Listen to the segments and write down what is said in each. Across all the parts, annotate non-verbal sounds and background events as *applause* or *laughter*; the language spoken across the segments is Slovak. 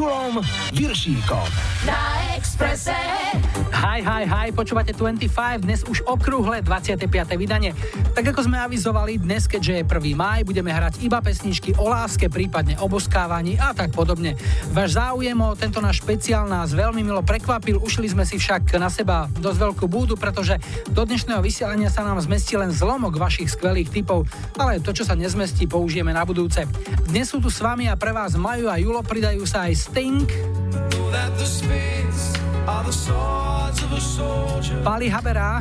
Julom Viršíkom. Na Expresse. Hi, hi, hi, počúvate 25, dnes už okrúhle 25. vydanie. Tak ako sme avizovali, dnes, keďže je 1. maj, budeme hrať iba pesničky o láske, prípadne o boskávaní a tak podobne. Váš záujem o tento náš špeciál nás veľmi milo prekvapil, ušli sme si však na seba dosť veľkú búdu, pretože do dnešného vysielania sa nám zmestí len zlomok vašich skvelých typov, ale to, čo sa nezmestí, použijeme na budúce. Dnes sú tu s vami a pre vás Maju a Julo pridajú sa aj Sting, Pali Habera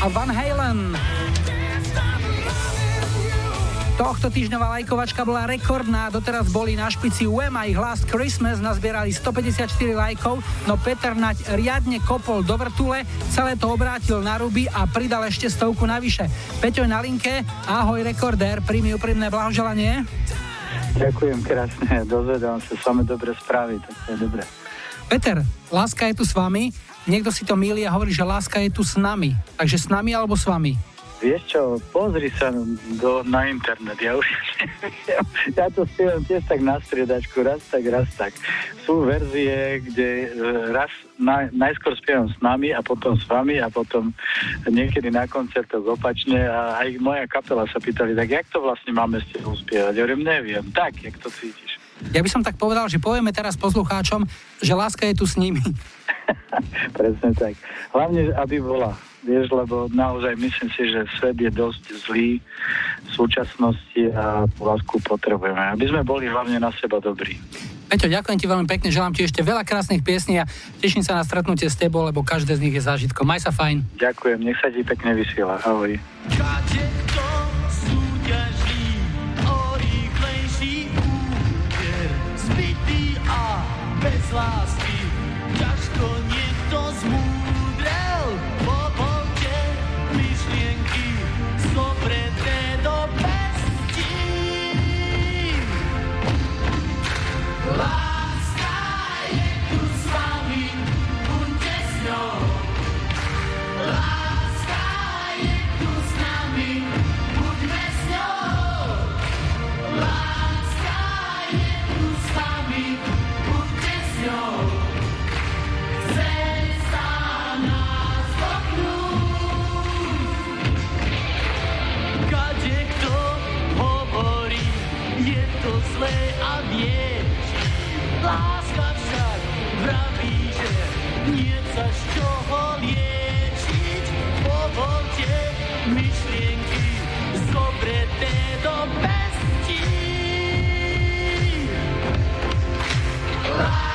a Van Halen. Tohto týždňová lajkovačka bola rekordná, doteraz boli na špici UM a ich Last Christmas nazbierali 154 lajkov, no Peter Nať riadne kopol do vrtule, celé to obrátil na ruby a pridal ešte stovku navyše. Peťo na linke, ahoj rekordér, príjmi úprimné blahoželanie. Ďakujem krásne, dozvedám sa same dobre správy, tak to je dobré. Peter, láska je tu s vami, niekto si to milí a hovorí, že láska je tu s nami. Takže s nami alebo s vami? Vieš čo, pozri sa do, na internet, ja už *laughs* ja to spievam tiež tak na striedačku, raz tak, raz tak. Sú verzie, kde e, raz na, najskôr spievam s nami a potom s vami a potom niekedy na koncertoch opačne a aj moja kapela sa pýtali, tak jak to vlastne máme s tebou spievať? Ja hovorím, neviem, tak, jak to cítiš. Ja by som tak povedal, že povieme teraz poslucháčom, že láska je tu s nimi. *laughs* Presne tak. Hlavne, aby bola vieš, lebo naozaj myslím si, že svet je dosť zlý v súčasnosti a lásku potrebujeme, aby sme boli hlavne na seba dobrí. Peťo, ďakujem ti veľmi pekne, želám ti ešte veľa krásnych piesní a teším sa na stretnutie s tebou, lebo každé z nich je zážitkom. Maj sa fajn. Ďakujem, nech sa ti pekne vysiela. Ahoj. bez lásky Láska Láska však vraví, že nie sa z čoho liečiť. Povolte myšlienky zobreté do pestí. Láska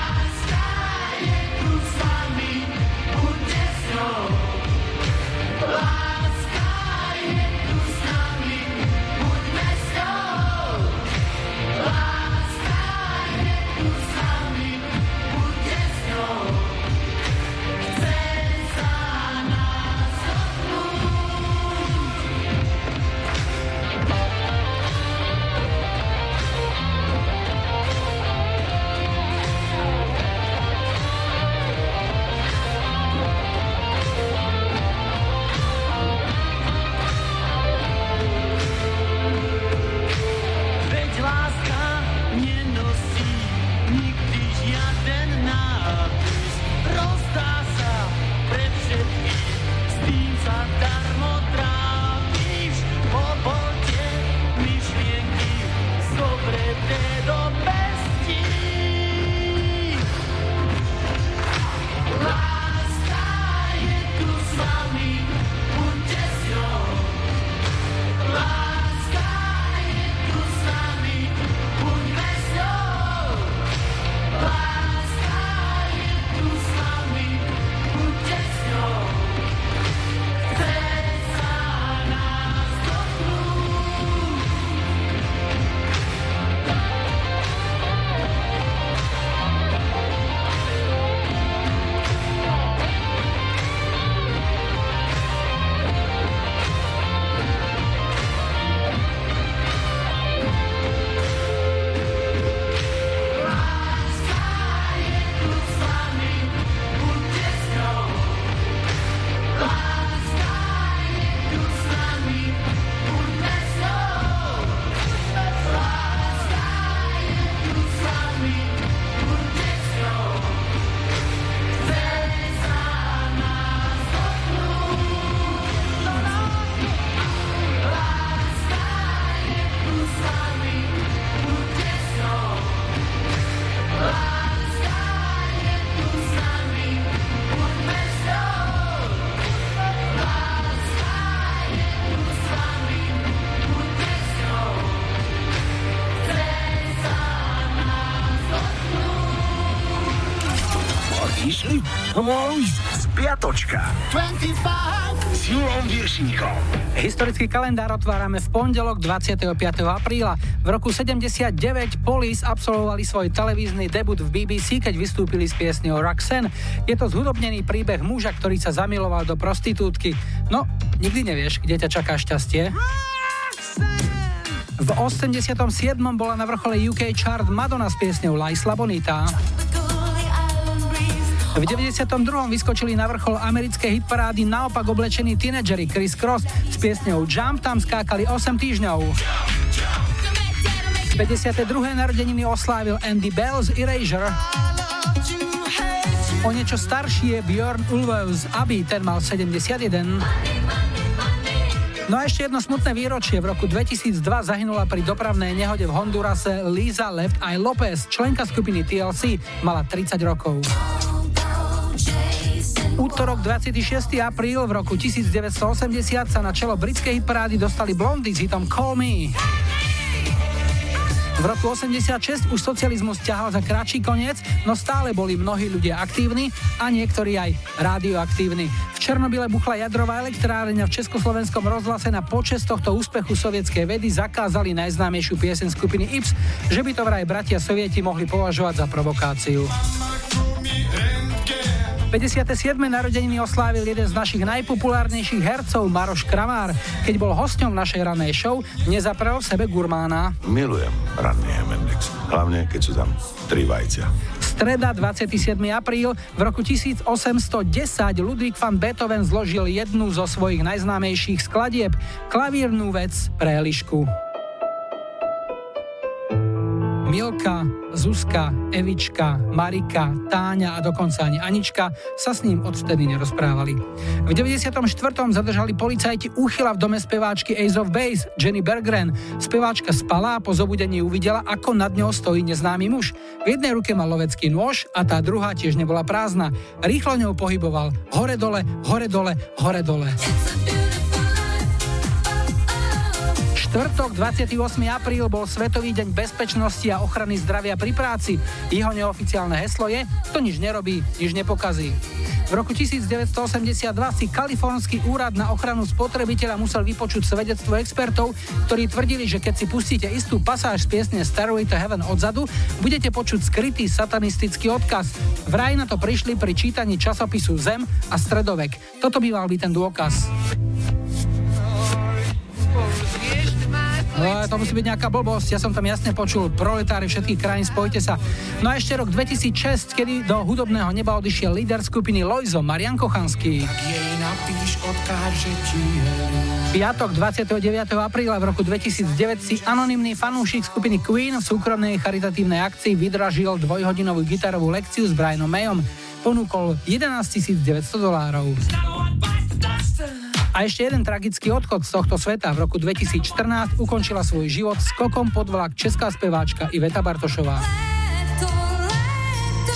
s Viršíkom. Historický kalendár otvárame v pondelok 25. apríla. V roku 79 Police absolvovali svoj televízny debut v BBC, keď vystúpili s piesňou Roxanne. Je to zhudobnený príbeh muža, ktorý sa zamiloval do prostitútky. No, nikdy nevieš, kde ťa čaká šťastie. V 87. bola na vrchole UK chart Madonna s piesňou La Isla Bonita. V 92. vyskočili na vrchol americkej hitparády naopak oblečení tínedžeri Chris Cross s piesňou Jump, tam skákali 8 týždňov. 52. narodeniny oslávil Andy Bell z Erasure. O niečo starší je Björn Ulvaeus z ten mal 71. No a ešte jedno smutné výročie. V roku 2002 zahynula pri dopravnej nehode v Hondurase Lisa Left Eye Lopez, členka skupiny TLC, mala 30 rokov. Útorok 26. apríl v roku 1980 sa na čelo britskej hitparády dostali blondy s hitom Call Me. V roku 86 už socializmus ťahal za kratší koniec, no stále boli mnohí ľudia aktívni a niektorí aj radioaktívni. V Černobyle buchla jadrová elektráreň a v Československom rozhlase na počas tohto úspechu sovietskej vedy zakázali najznámejšiu piesen skupiny Ips, že by to vraj bratia sovieti mohli považovať za provokáciu. 57. narodeniny oslávil jeden z našich najpopulárnejších hercov, Maroš Kramár. Keď bol hosťom našej ranej show, nezaprel v sebe gurmána. Milujem ranný Mendex, hlavne keď sú tam tri vajcia. Streda 27. apríl v roku 1810 Ludwig van Beethoven zložil jednu zo svojich najznámejších skladieb, klavírnu vec pre Elišku. Milka, Zuzka, Evička, Marika, Táňa a dokonca ani Anička sa s ním odvtedy nerozprávali. V 94. zadržali policajti úchyla v dome speváčky Ace of Base, Jenny Bergren. Speváčka spala a po zobudení uvidela, ako nad ňou stojí neznámy muž. V jednej ruke mal lovecký nôž a tá druhá tiež nebola prázdna. Rýchlo ňou pohyboval. Hore dole, hore dole, hore dole. Štvrtok 28. apríl bol Svetový deň bezpečnosti a ochrany zdravia pri práci. Jeho neoficiálne heslo je To nič nerobí, nič nepokazí. V roku 1982 si Kalifornský úrad na ochranu spotrebiteľa musel vypočuť svedectvo expertov, ktorí tvrdili, že keď si pustíte istú pasáž z piesne Starway to Heaven odzadu, budete počuť skrytý satanistický odkaz. Vraj na to prišli pri čítaní časopisu Zem a Stredovek. Toto by mal byť ten dôkaz. No, to musí byť nejaká blbosť, ja som tam jasne počul, proletári všetkých krajín, spojte sa. No a ešte rok 2006, kedy do hudobného neba odišiel líder skupiny Lojzo, Marian Kochanský. Piatok 29. apríla v roku 2009 si anonymný fanúšik skupiny Queen v súkromnej charitatívnej akcii vydražil dvojhodinovú gitarovú lekciu s Brianom Mayom. Ponúkol 11 900 dolárov. A ešte jeden tragický odchod z tohto sveta. V roku 2014 ukončila svoj život skokom pod vlak česká speváčka Iveta Bartošová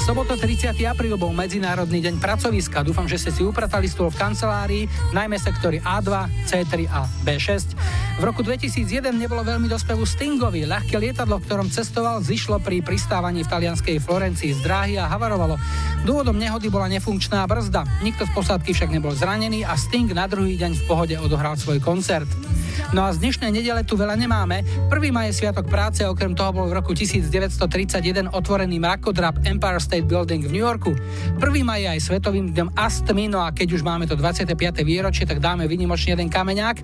soboto 30. apríl bol Medzinárodný deň pracoviska. Dúfam, že ste si upratali stôl v kancelárii, najmä sektory A2, C3 a B6. V roku 2001 nebolo veľmi dospevu Stingovi. Ľahké lietadlo, v ktorom cestoval, zišlo pri pristávaní v talianskej Florencii z dráhy a havarovalo. Dôvodom nehody bola nefunkčná brzda. Nikto z posádky však nebol zranený a Sting na druhý deň v pohode odohral svoj koncert. No a z dnešnej nedele tu veľa nemáme. Prvý maj je Sviatok práce, okrem toho bol v roku 1931 otvorený mrakodrap Empire State Building v New Yorku. Prvý maj je aj Svetovým dňom astmy, no a keď už máme to 25. výročie, tak dáme vynimočne jeden kameňák.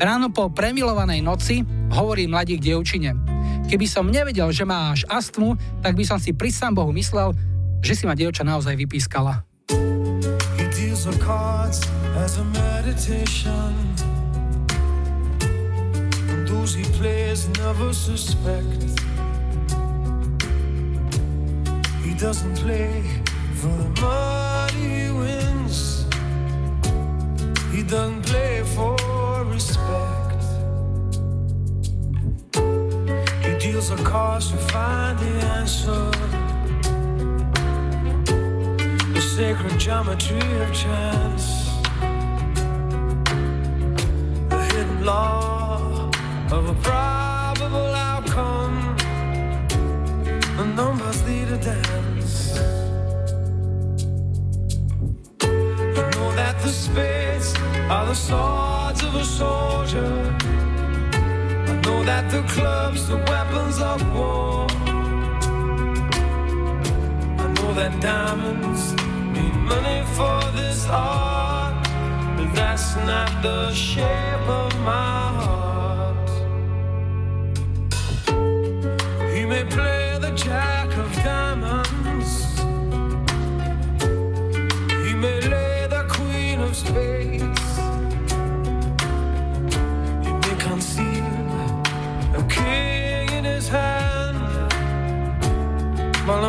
Ráno po premilovanej noci hovorí mladík dievčine. Keby som nevedel, že máš astmu, tak by som si pri sám Bohu myslel, že si ma dievča naozaj vypískala. Those he plays never suspect. Doesn't play for the money he wins. He doesn't play for respect. He deals a cards to find the answer. The sacred geometry of chance. The hidden law of a probable outcome. The numbers lead a dance. the spades are the swords of a soldier. I know that the clubs are weapons of war. I know that diamonds mean money for this art, but that's not the shape of my heart. He may play the jack of diamonds.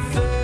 nothing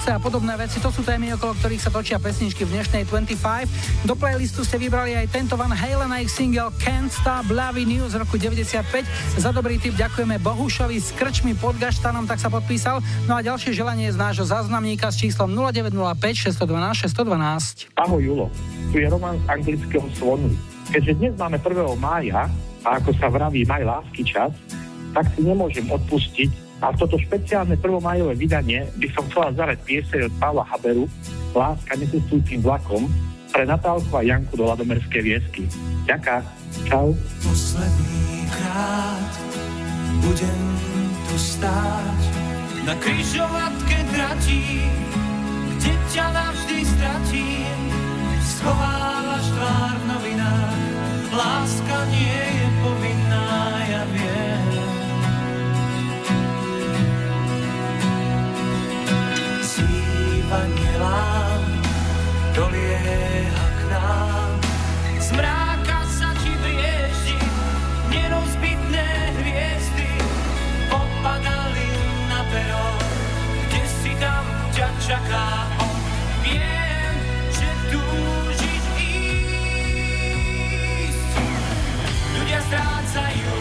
srdce a podobné veci, to sú témy, okolo ktorých sa točia pesničky v dnešnej 25. Do playlistu ste vybrali aj tento Van Halen a ich single Can't Stop Loving You z roku 95. Za dobrý tip ďakujeme Bohušovi s krčmi pod gaštanom, tak sa podpísal. No a ďalšie želanie je z nášho záznamníka s číslom 0905 612 612. Ahoj Julo, tu je Roman z anglického Svonu. Keďže dnes máme 1. mája a ako sa vraví maj lásky čas, tak si nemôžem odpustiť a toto špeciálne prvomajové vydanie by som chcela zarať pieseň od Pavla Haberu Láska necestujúcim vlakom pre Natálku a Janku do Ladomerskej viesky. Ďaká. Čau. Posledný krát budem tu stáť na križovatke tratí, kde ťa navždy stratím. Schovávaš tvár novinách, láska nie je povinná, ja viem. Zývanie lám dolieha k nám, z mráka sa ti brieždi, nerozbitné hviezdy popadali na pero, kde si tam ťa čaká. Viem, že túžiš ísť. Ľudia strácajú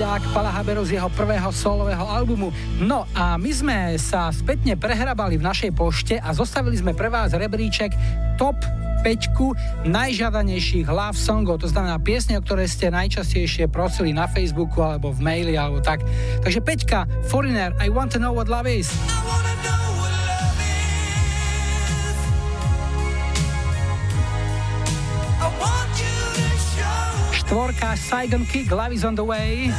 Slaďák Pala Haberu z jeho prvého solového albumu. No a my sme sa spätne prehrabali v našej pošte a zostavili sme pre vás rebríček top 5 najžiadanejších love songov, to znamená piesne, o ktoré ste najčastejšie prosili na Facebooku alebo v maili alebo tak. Takže Peťka, Foreigner, I want to know what love is. Štvorka Saigon Kick, Love is on the way.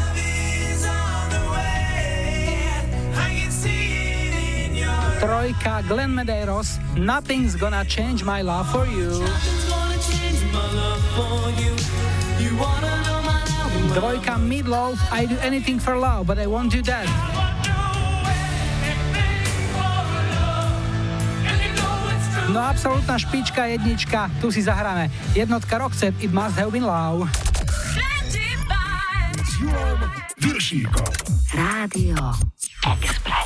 Trojka Glenn Medeiros, Nothing's gonna change my love for you. Dvojka Midlove, I do anything for love, but I won't do that. No absolútna špička, jednička, tu si zahráme. Jednotka Roxette, It Must Have Been Love. Jurov Viršíkov. Rádio Express.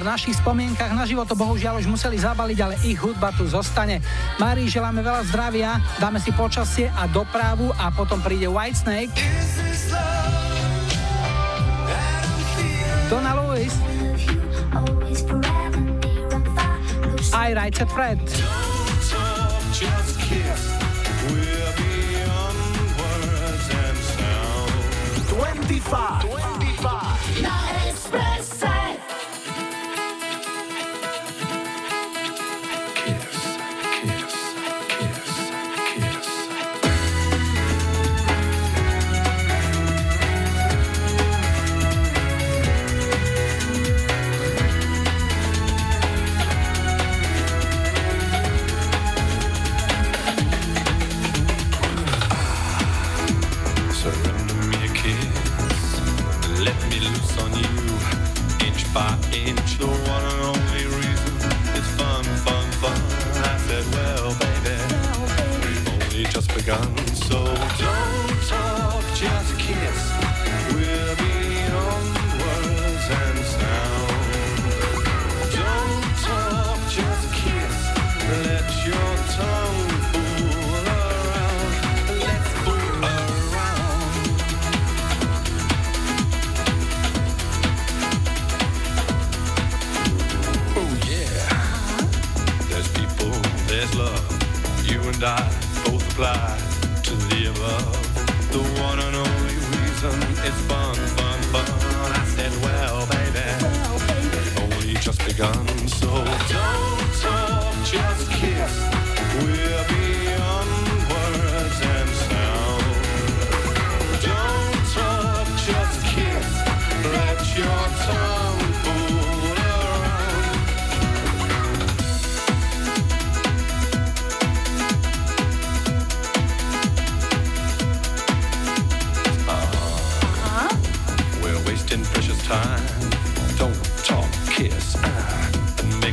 v našich spomienkach na život to bohužiaľ už museli zabaliť, ale ich hudba tu zostane. Mári želáme veľa zdravia, dáme si počasie a dopravu a potom príde Whitesnake. Donna Lewis. I Right Said Fred. We'll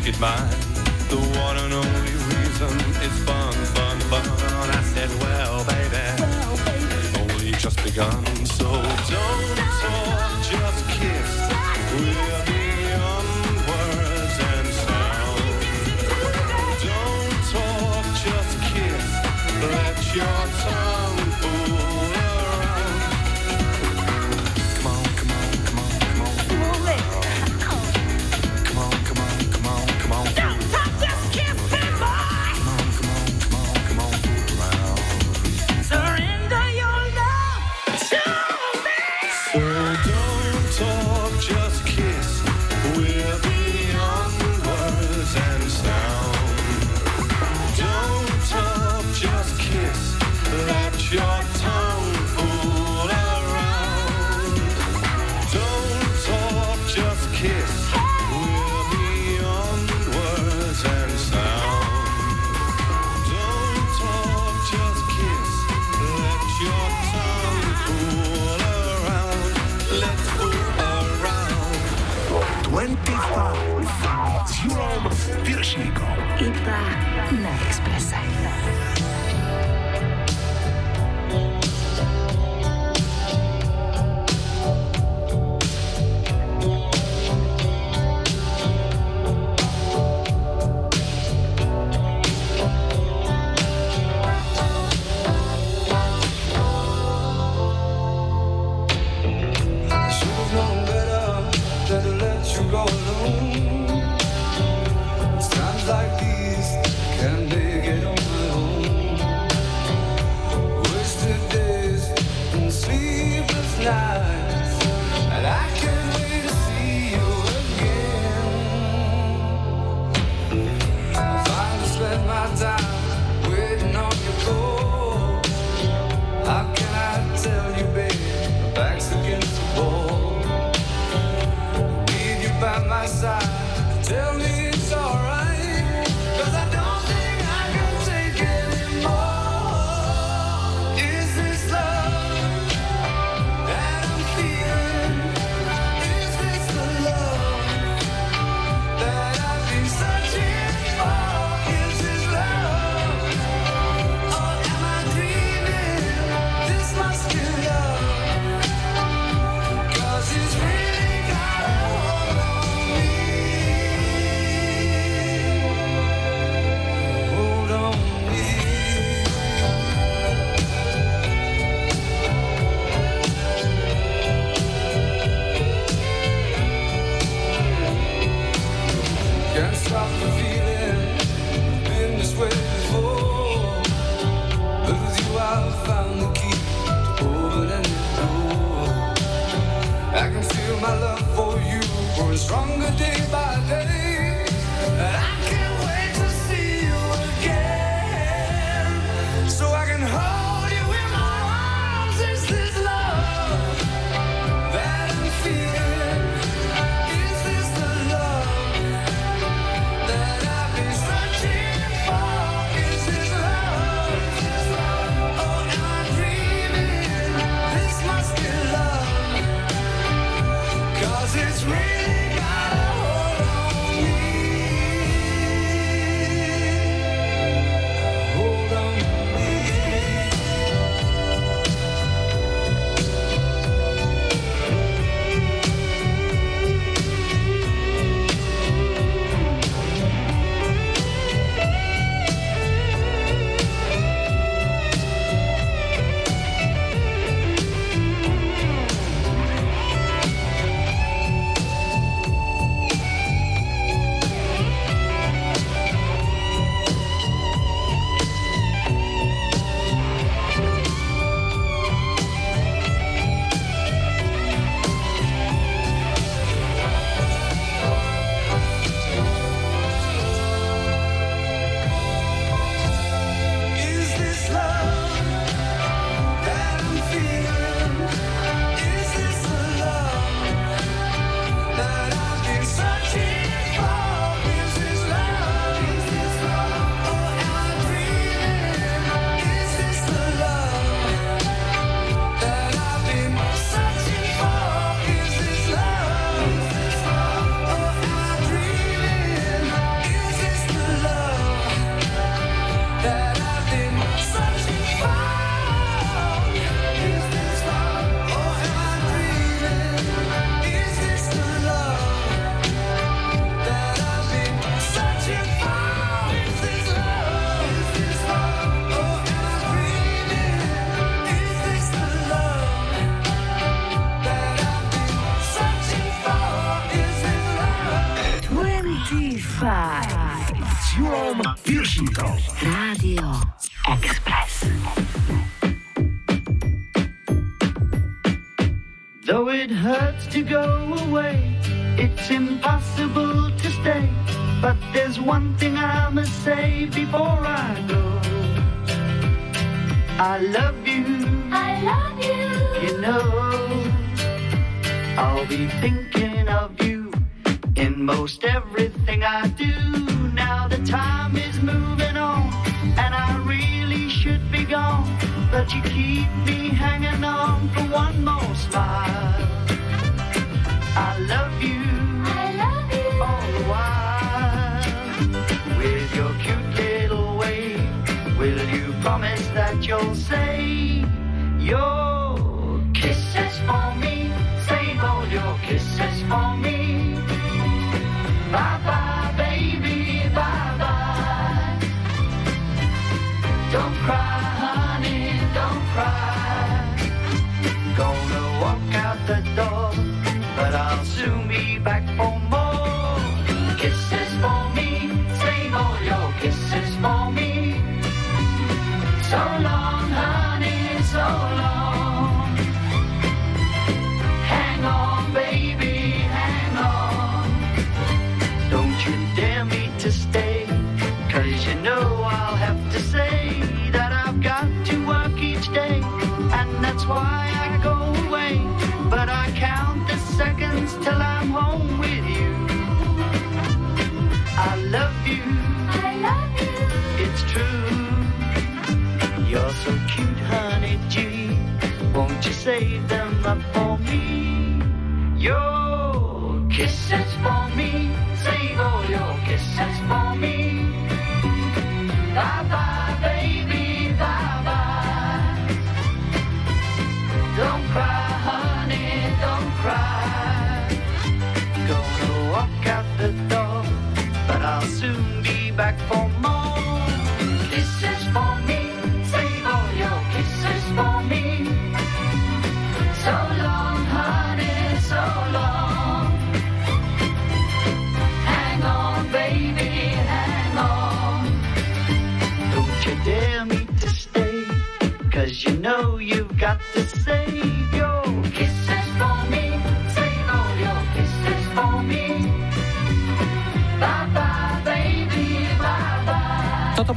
it mine. The one and only reason is fun, fun, fun. I said, well, baby, well, baby. Only just begun. So don't talk, just kiss. We're beyond words and sound. Don't talk, just kiss. Let your stronger day by day. Hurts to go away, it's impossible to stay. But there's one thing I must say before I go. I love you. I love you. You know, I'll be thinking kisses you save them up for me? Your kisses for me. Save all your kisses for me. Bye bye.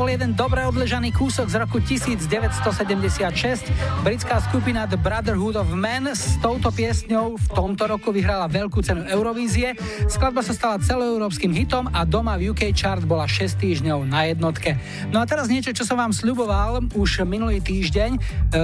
Bol jeden dobre odležaný kúsok z roku 1976. Britská skupina The Brotherhood of Men s touto piesňou v tomto roku vyhrala veľkú cenu Eurovízie. Skladba sa stala celoeurópskym hitom a doma v UK chart bola 6 týždňov na jednotke. No a teraz niečo, čo som vám sľuboval už minulý týždeň. E,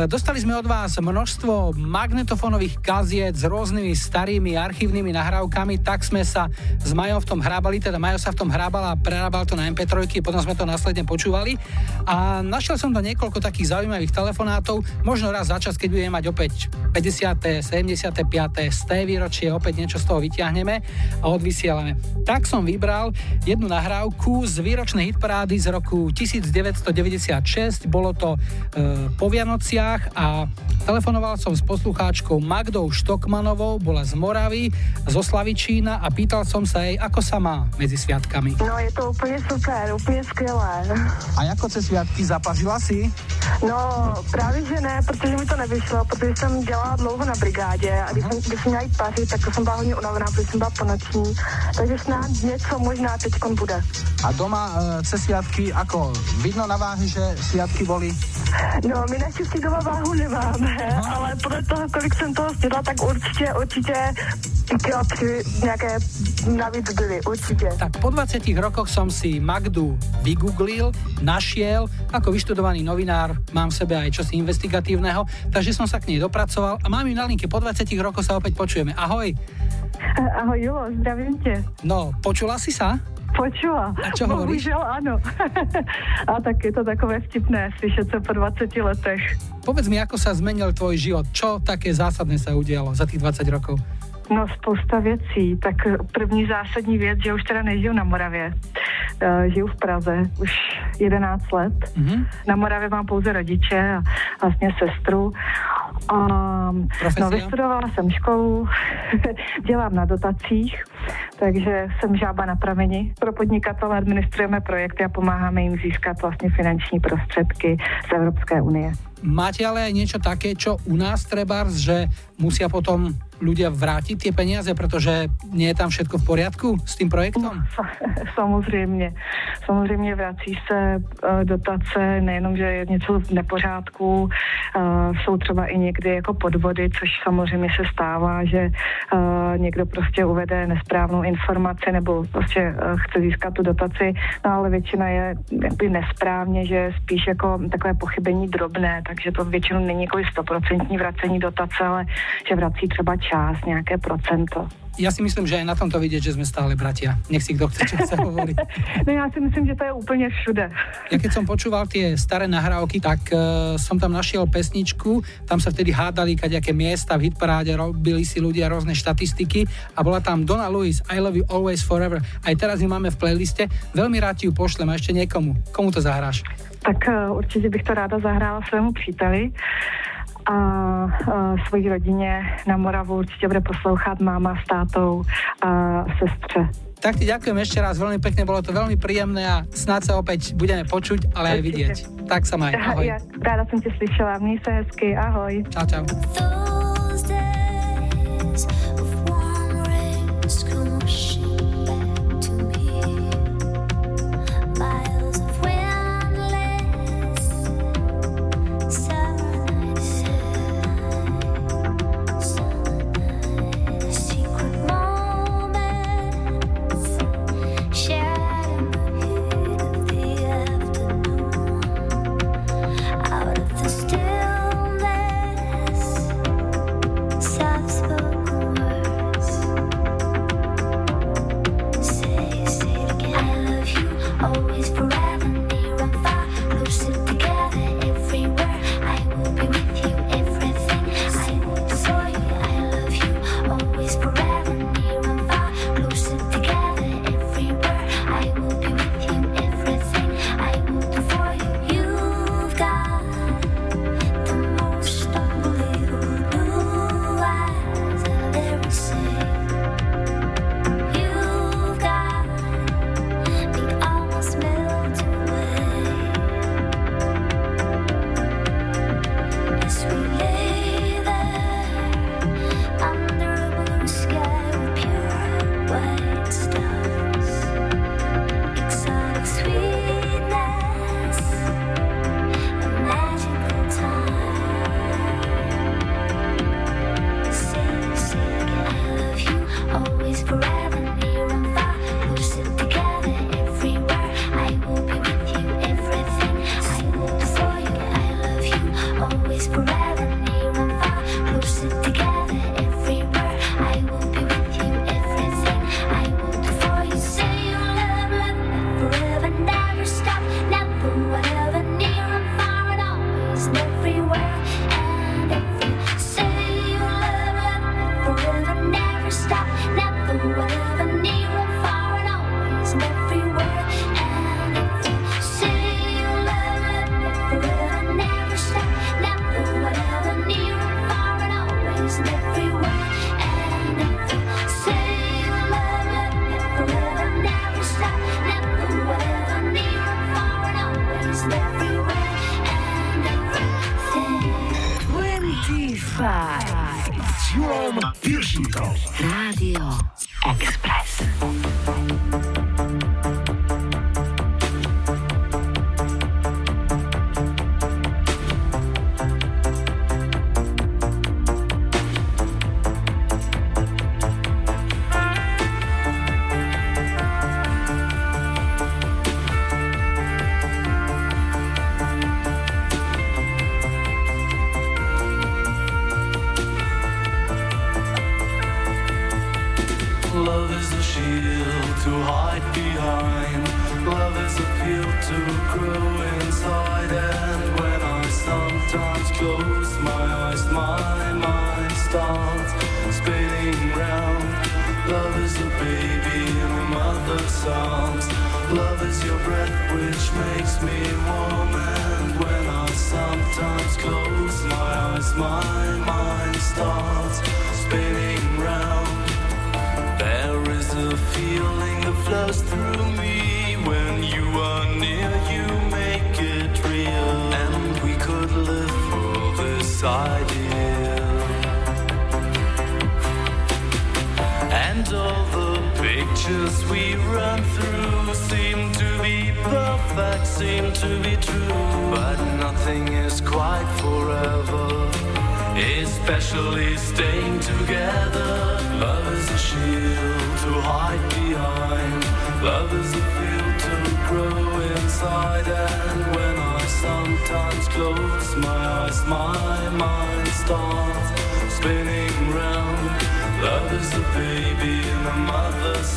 Dostali sme od vás množstvo magnetofónových kaziet s rôznymi starými archívnymi nahrávkami, tak sme sa s Majom v tom hrábali, teda Majo sa v tom hrábal a prerábal to na MP3, potom sme to následne počúvali a našiel som to niekoľko takých zaujímavých telefonátov, možno raz za čas, keď budeme mať opäť 50., 75., 100. výročie, opäť niečo z toho vyťahneme a odvysielame. Tak som vybral jednu nahrávku z výročnej hitparády z roku 1996, bolo to e, po Vianociach a telefonoval som s poslucháčkou Magdou Štokmanovou, bola z Moravy, zo Slavičína a pýtal som sa jej, ako sa má medzi sviatkami. No je to úplně super, úplně skvělé. A jako se sviatky zapařila si? No právě, že ne, protože mi to nevyšlo, protože jsem dělala dlouho na brigádě a když jsem, když jsem měla jít pařit, tak to jsem byla hodně unavená, protože jsem byla ponoční, takže snad něco možná teď bude. A doma e, cez sviatky, ako vidno na váhe, že sviatky boli? No, my naštěstí doma váhu nemáme, ale podle toho, kolik jsem toho stědla, tak určitě, určitě tři nějaké navíc byly, určitě. Tak po 20 rokoch som si Magdu vygooglil, našiel, ako vyštudovaný novinár mám v sebe aj čosi investigatívneho, takže som sa k nej dopracoval a mám ju na linke, po 20 rokoch sa opäť počujeme. Ahoj. Ahoj Julo, zdravím tě. No, počula si sa? Počula. A čo hovoríš? Bohužel ano. *laughs* A tak je to takové vtipné slyšet se po 20 letech. Povedz mi, ako sa zmenil tvoj život, čo také zásadné sa udialo za tých 20 rokov? No spousta věcí. Tak první zásadní věc, že už teda nežiju na Moravě. Uh, žiju v Praze už 11 let. Mhm. Na Moravě mám pouze rodiče a vlastně sestru. A, Profesia? no, vystudovala jsem školu, *laughs* dělám na dotacích, takže jsem žába na prameni. Pro podnikatele administrujeme projekty a pomáháme jim získat vlastně finanční prostředky z Evropské unie. Máte ale aj niečo také, čo u nás treba, že musia potom ľudia vrátiť tie peniaze, pretože nie je tam všetko v poriadku s tým projektom? *laughs* Samozřejmě. Samozřejmě vrací se eh, dotace, nejenom, že je něco v nepořádku, eh, jsou třeba i někdy jako podvody, což samozřejmě se stává, že eh, někdo prostě uvede nesprávnou informaci nebo prostě eh, chce získat tu dotaci, no ale většina je jakoby nesprávně, že spíš jako takové pochybení drobné, takže to většinou není jako stoprocentní vracení dotace, ale že vrací třeba část, nějaké procento. Ja si myslím, že aj na tomto vidieť, že sme stále bratia. Nech si kto chce, čo chce hovoriť. *laughs* No já si myslím, že to je úplně všude. Ja keď som počúval tie staré nahrávky, tak uh, som tam našiel pesničku, tam sa vtedy hádali kaďaké miesta v hitparáde, robili si ľudia rôzne štatistiky a bola tam Donna Lewis, I love you always forever. Aj teraz ju máme v playliste, veľmi rád ti ju pošlem a ešte niekomu. Komu to zahráš? Tak eh, určitě bych to ráda zahrála svému příteli a uh, svojí rodině na Moravu určitě bude poslouchat máma s tátou a sestře. Tak ti ďakujem ešte raz veľmi pekne, bolo to veľmi príjemné a snáď sa opäť budeme počuť, ale aj vidieť. Tak sa maj, ahoj. Ja, ráda jsem tě slyšela, měj se hezky, ahoj. Čau, čau.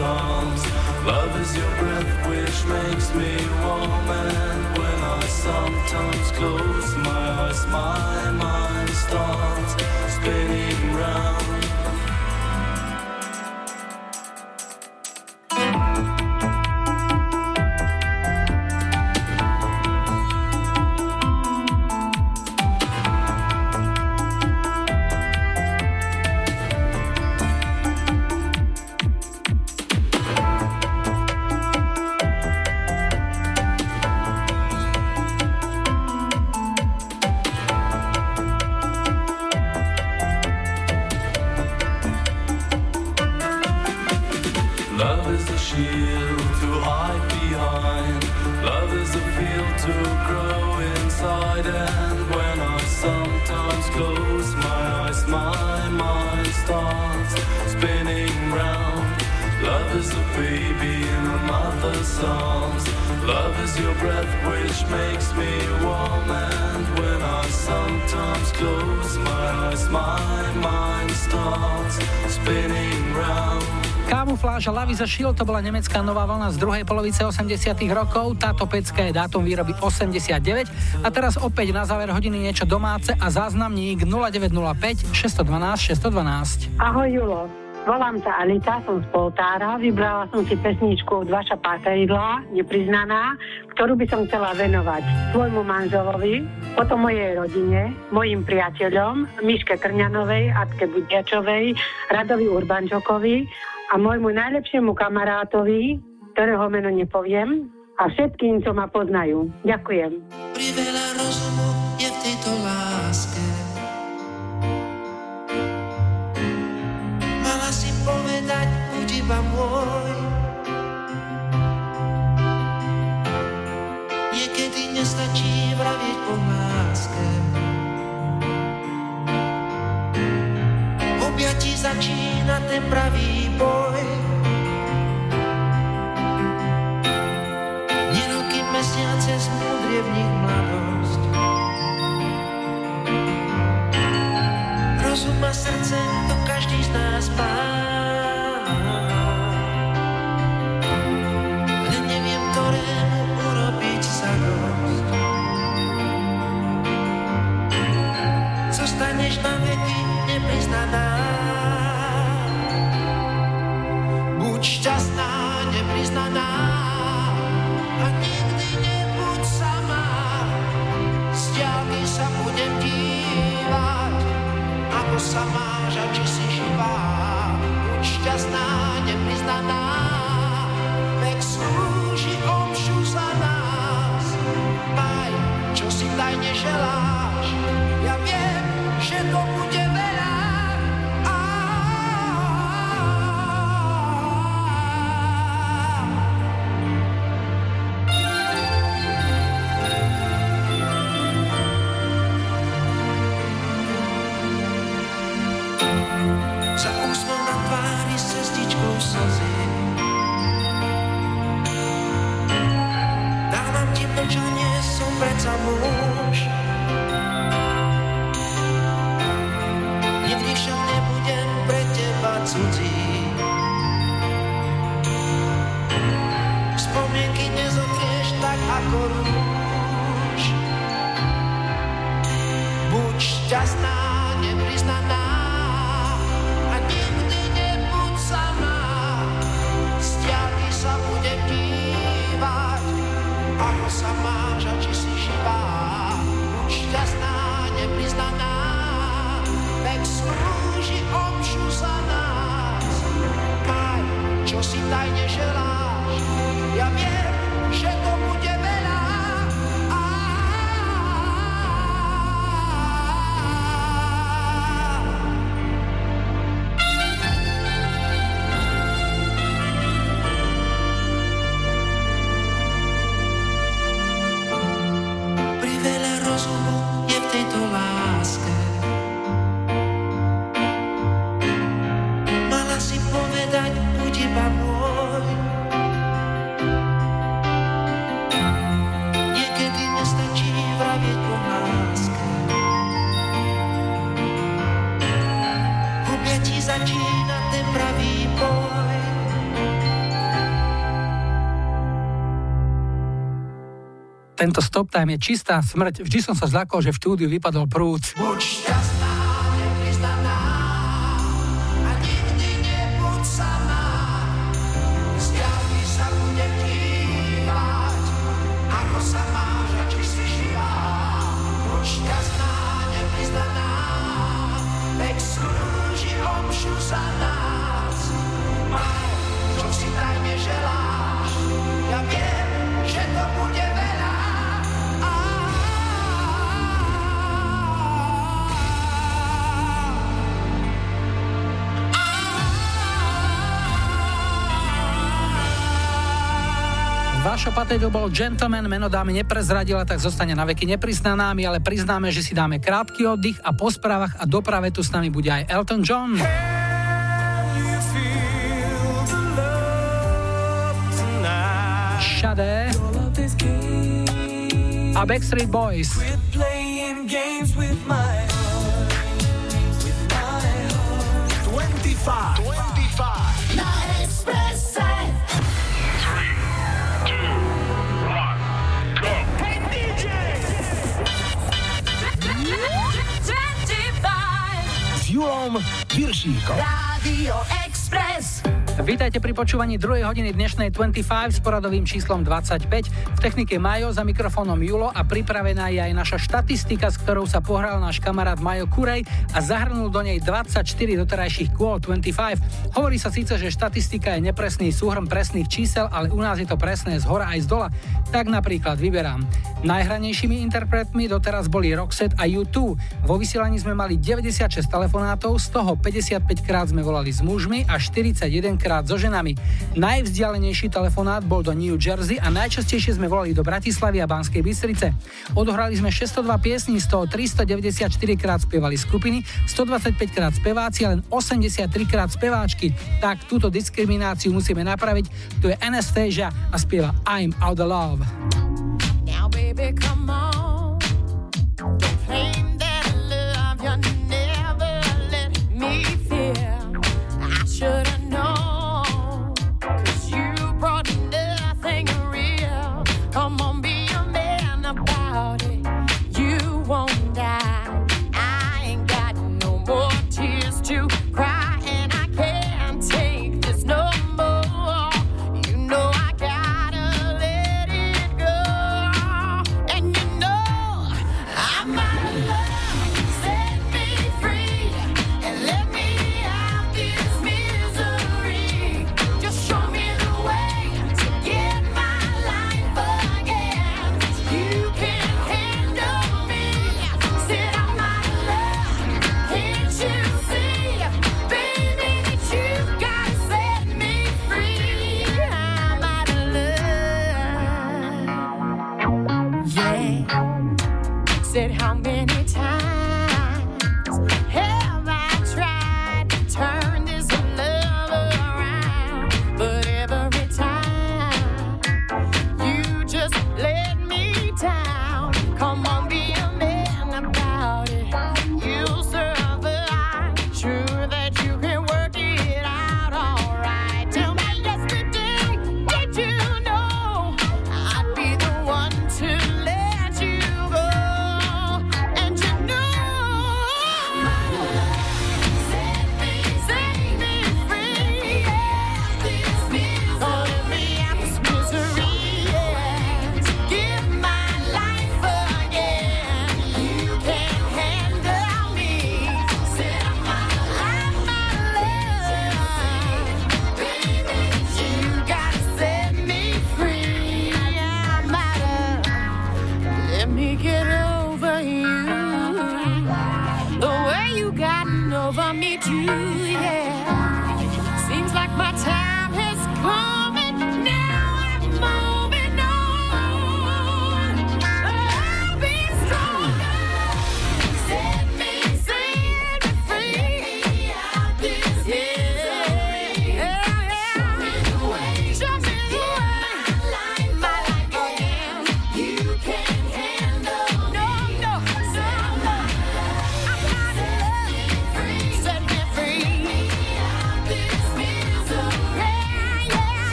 Arms. Love is your breath which makes me warm. And when I sometimes close my eyes, my mind starts spinning round. To bola nemecká nová vlna z druhej polovice 80 rokov. Táto pecka je dátum výroby 89. A teraz opäť na záver hodiny niečo domáce a záznamník 0905 612 612. Ahoj Julo, volám sa Anita, som z Poltára, vybrala som si pesničku od Vaša Patejdla, nepriznaná, ktorú by som chcela venovať svojmu manželovi, potom mojej rodine, mojim priateľom, Miške Krňanovej, Atke Budiačovej, Radovi Urbančokovi a môjmu najlepšiemu kamarátovi, ktorého meno nepoviem, a všetkým, čo ma poznajú. Ďakujem. Priveľa rozumu je v tejto láske. Mala si povedať, buď iba môj. Niekedy nestačí vravieť po láske. Objatí začína ten pravý Rozum a srdce to každý z nás má. shall I? Tento stop time je čistá smrť. Vždy som sa zlakol, že v štúdiu vypadol prúd. Buď Vašo Patejdl bol gentleman, meno dámy neprezradila, tak zostane na veky nepriznanámi, ale priznáme, že si dáme krátky oddych a po správach a doprave tu s nami bude aj Elton John. Shade a Backstreet Boys. Julom Viršíkom. Radio Express. Vítajte pri počúvaní 2. hodiny dnešnej 25 s poradovým číslom 25. V technike Majo za mikrofónom Julo a pripravená je aj naša štatistika, s ktorou sa pohral náš kamarát Majo Kurej a zahrnul do nej 24 doterajších kôl 25. Hovorí sa síce, že štatistika je nepresný súhrn presných čísel, ale u nás je to presné z hora aj z dola. Tak napríklad vyberám. Najhranejšími interpretmi doteraz boli Roxette a U2. Vo vysielaní sme mali 96 telefonátov, z toho 55 krát sme volali s mužmi a 41 krát so ženami. Najvzdialenejší telefonát bol do New Jersey a najčastejšie sme volali do Bratislavy a Banskej Bystrice. Odohrali sme 602 piesní, z toho 394 krát spievali skupiny, 125 krát speváci a len 83 krát speváčky. Tak túto diskrimináciu musíme napraviť. Tu je Anastasia a spieva I'm Out of Love. Now, baby, come on.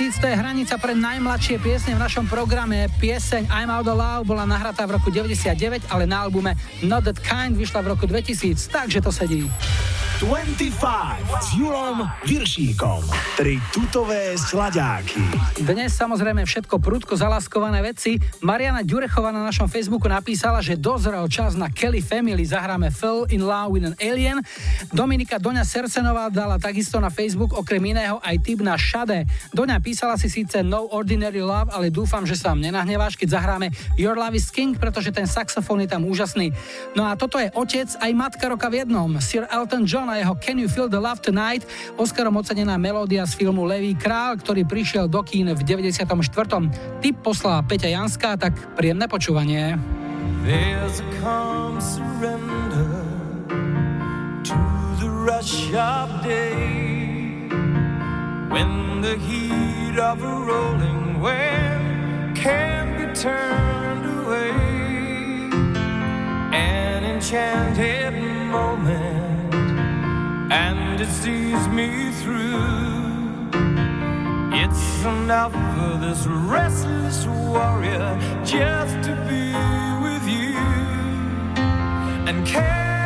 2000 to je hranica pre najmladšie piesne v našom programe. Pieseň I'm Out of Love bola nahratá v roku 99, ale na albume Not That Kind vyšla v roku 2000, takže to sedí. 25 s Julom Viršíkom. Tri tutové sladáky. Dnes samozrejme všetko prudko zalaskované veci. Mariana Ďurechová na našom Facebooku napísala, že dozrel čas na Kelly Family. Zahráme Fell in Love with an Alien. Dominika Doňa Sercenová dala takisto na Facebook okrem iného aj tip na Shade. Doňa písala si síce No Ordinary Love, ale dúfam, že sa nenahneváš, keď zahráme Your Love is King, pretože ten saxofón je tam úžasný. No a toto je otec aj matka roka v jednom. Sir Elton John a jeho Can You Feel the Love Tonight, Oscarom ocenená melódia z filmu Levý král, ktorý prišiel do kín v 94. Tip poslala Peťa Janská, tak príjemné počúvanie. There's a calm surrender to the rush of day when the heat of a rolling wave can be turned away. An enchanted moment, and it sees me through. It's enough for this restless warrior just to be with you. And can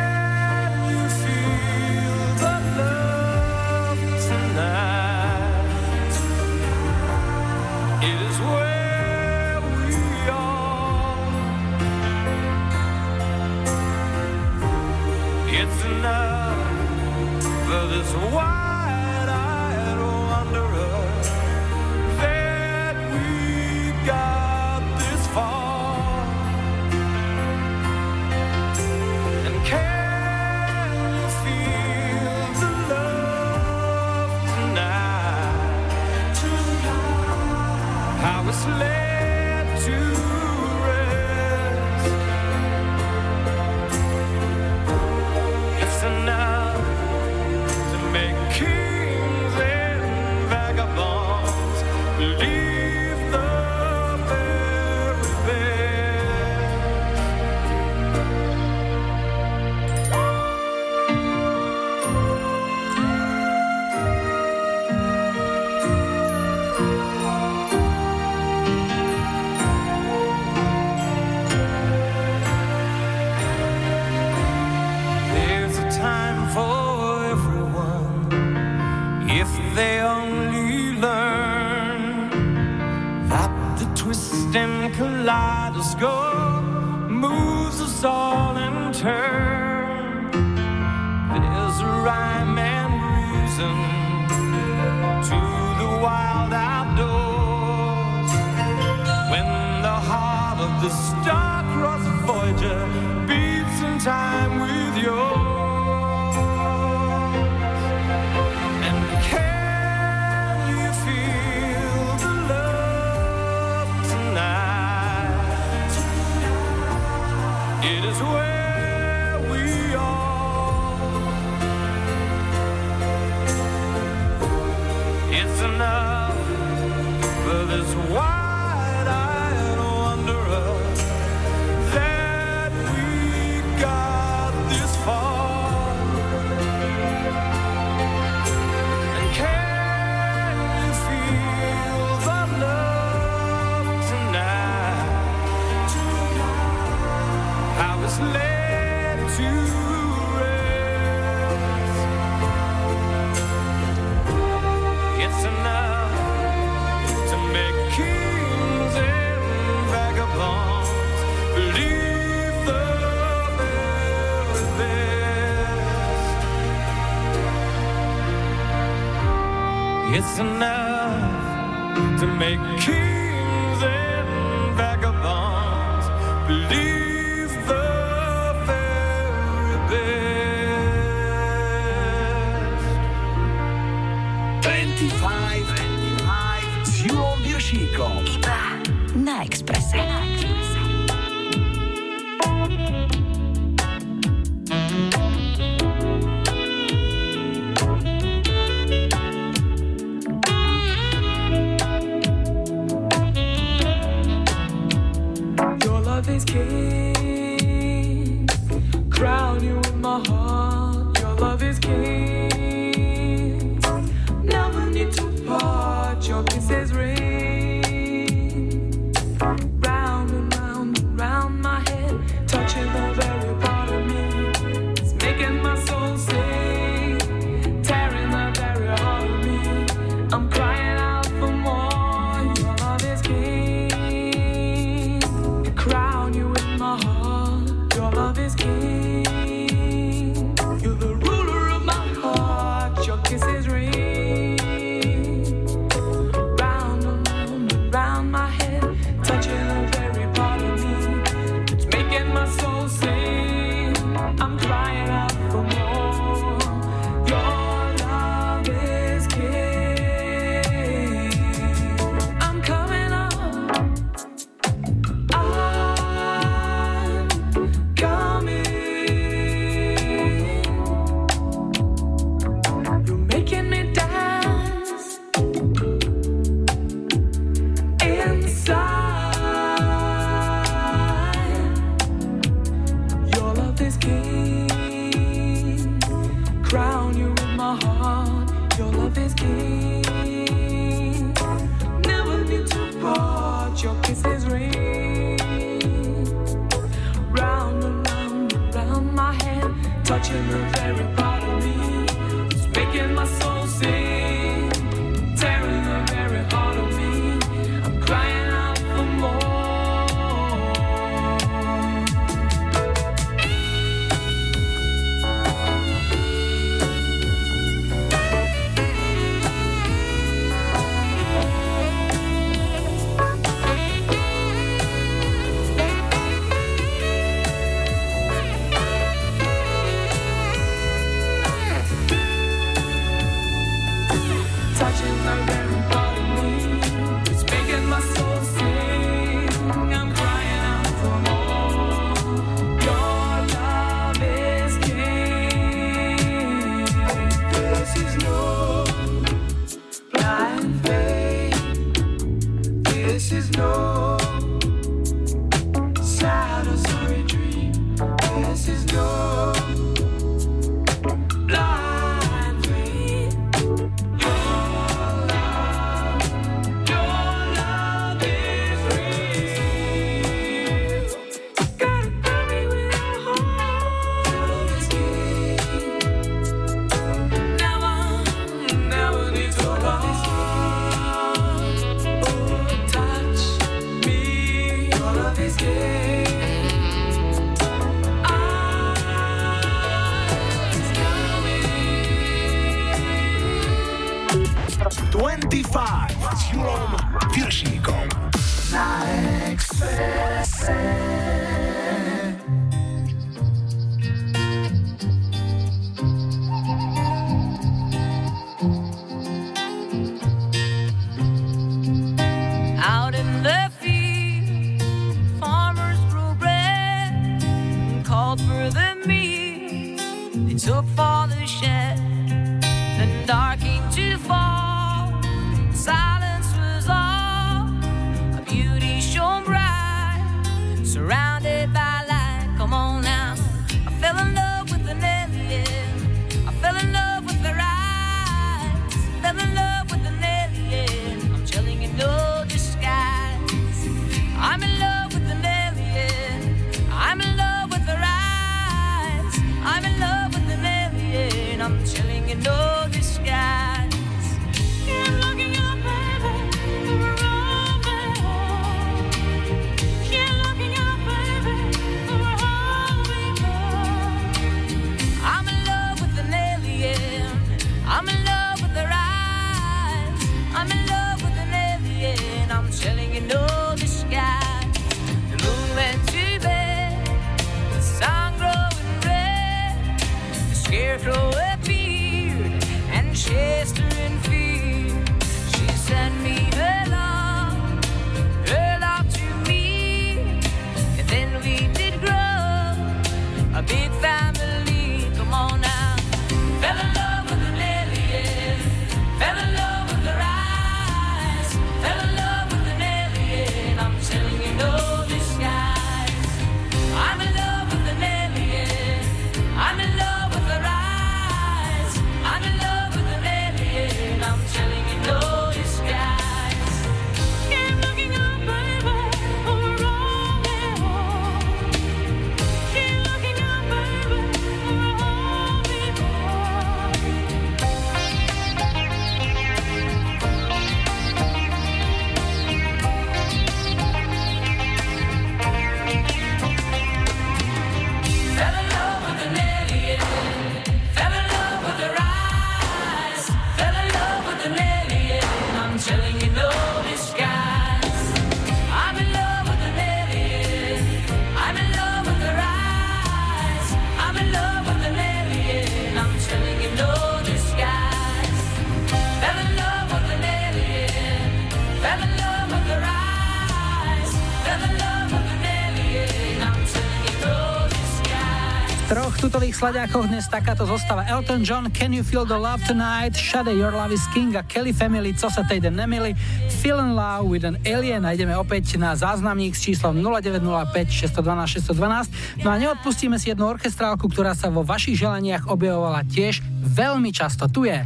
sladiakoch dnes takáto zostava Elton John, Can You Feel the Love Tonight, Shade Your Love is King a Kelly Family, Co sa tejde nemili, Feel in Love with an Alien ideme opäť na záznamník s číslom 0905 612 612. No a neodpustíme si jednu orchestrálku, ktorá sa vo vašich želaniach objavovala tiež veľmi často. Tu je.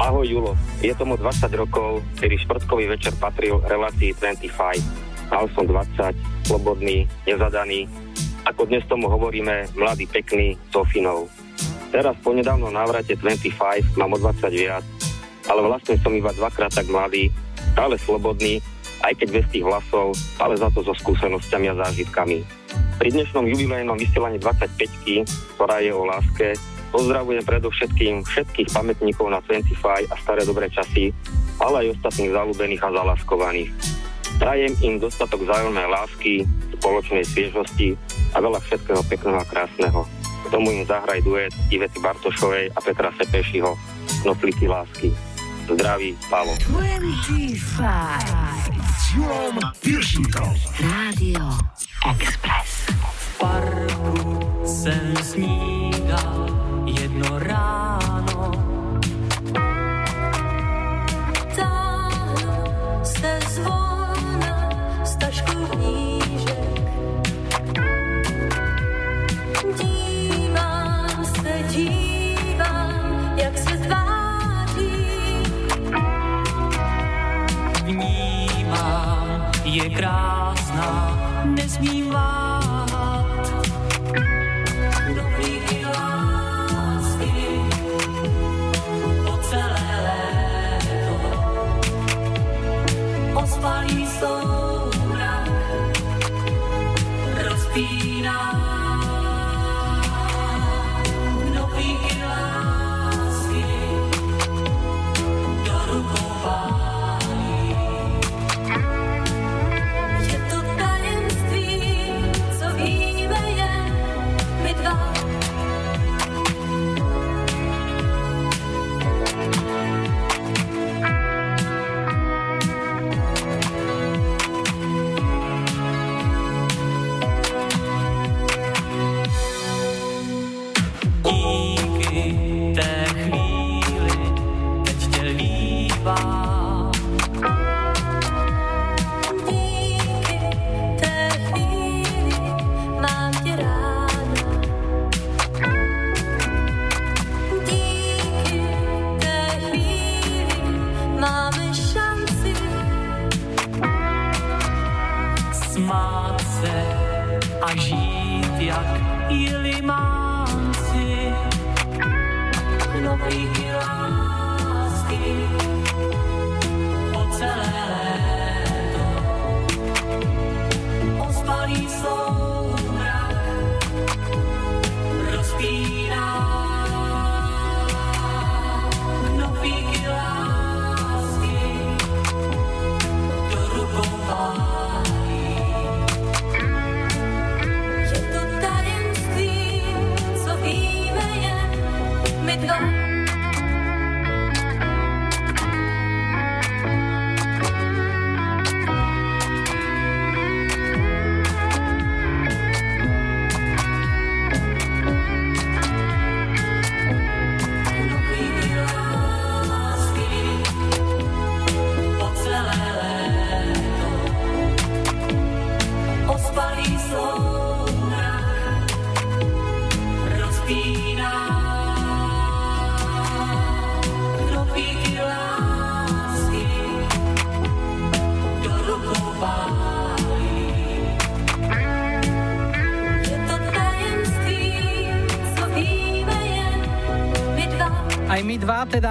Ahoj Julo, je tomu 20 rokov, kedy štvrtkový večer patril relácii 25. Mal som 20, slobodný, nezadaný, ako dnes tomu hovoríme, mladý, pekný, Sofinou. Teraz po nedávnom návrate 25 mám o 20 viac, ale vlastne som iba dvakrát tak mladý, stále slobodný, aj keď bez tých hlasov, ale za to so skúsenosťami a zážitkami. Pri dnešnom jubilejnom vysielaní 25 ktorá je o láske, pozdravujem predovšetkým všetkých pamätníkov na 25 a staré dobré časy, ale aj ostatných zalúbených a zalaskovaných. Prajem im dostatok vzájomnej lásky, spoločnej sviežosti a veľa všetkého pekného a krásneho. K tomu im zahraj duet Ivety Bartošovej a Petra Sepešiho Knoflíky lásky. Zdraví, Palo. 25 s Julom. Rádio Express. V parku jsem snídal jedno ráno.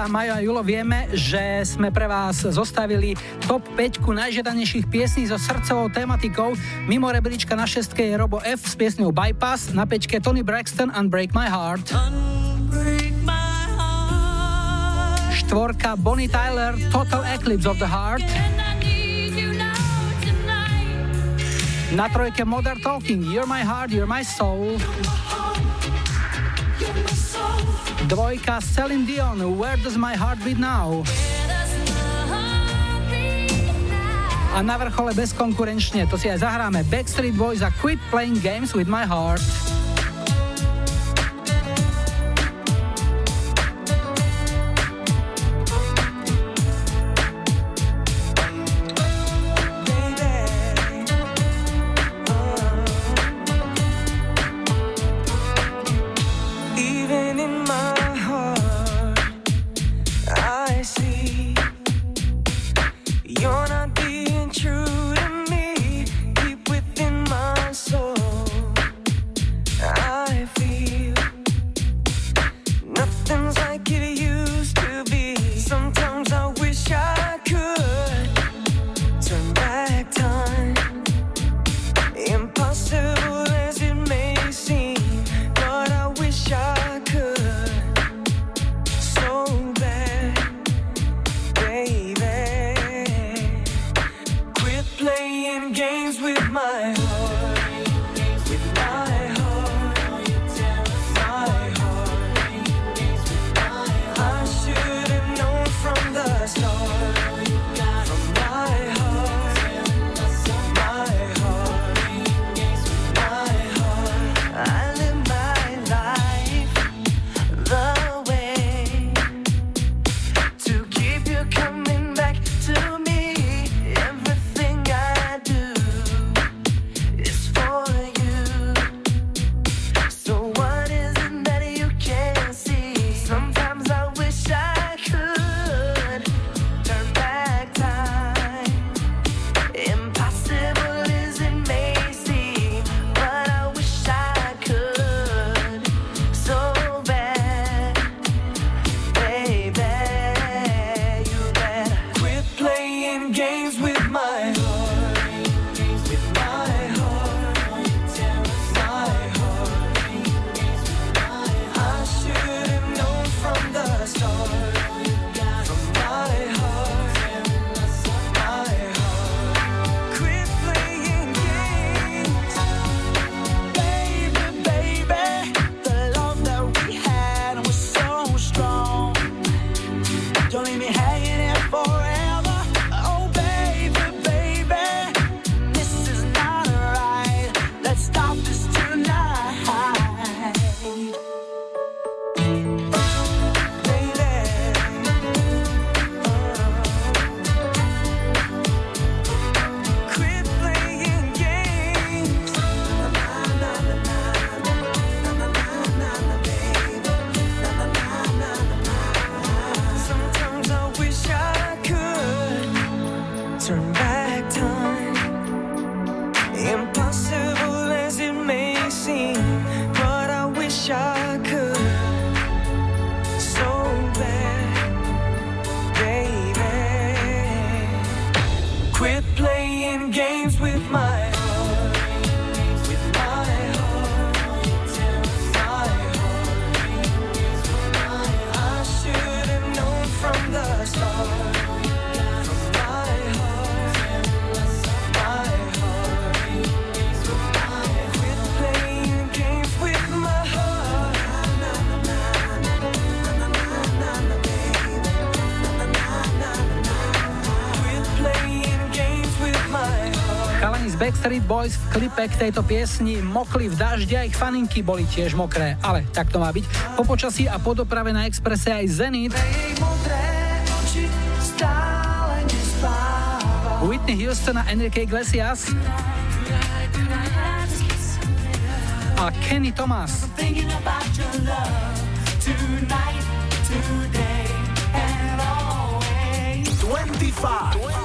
Majo a Julo, vieme, že sme pre vás zostavili top 5 najžiadanejších piesní so srdcovou tematikou. Mimo rebríčka na šestke je Robo F s piesňou Bypass, na pečke Tony Braxton Unbreak My Heart. Štvorka Bonnie Tyler Total Eclipse of the Heart. Na trojke Modern Talking You're My Heart, You're My Soul. Dvojka Celine Dion Where Does My Heart Beat Now. A na vrchole bezkonkurenčne, to si aj zahráme, Backstreet Boys a Quit Playing Games With My Heart. K tejto piesni mokli v daždi aj ich faninky boli tiež mokré, ale tak to má byť. Po počasí a po doprave na exprese aj Zenit. Whitney Houston a Enrique Iglesias. A Kenny Thomas. Tonight, today, 25.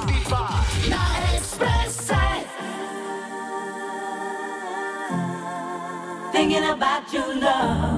about your love.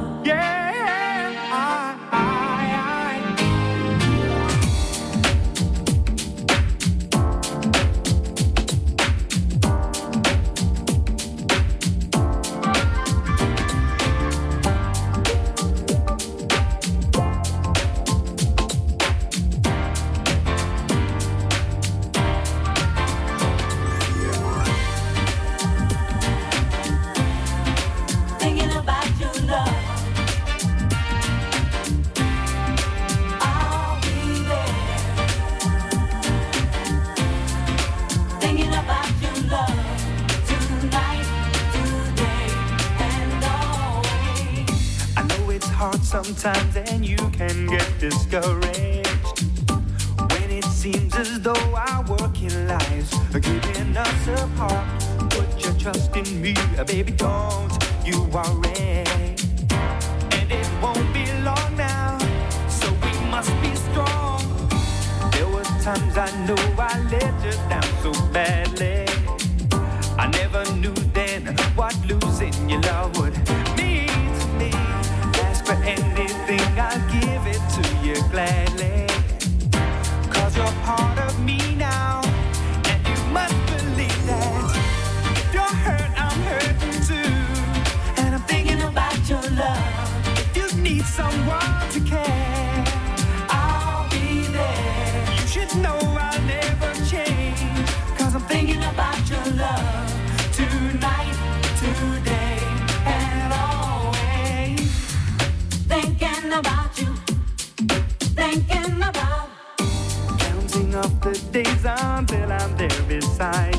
Off the days until I'm there beside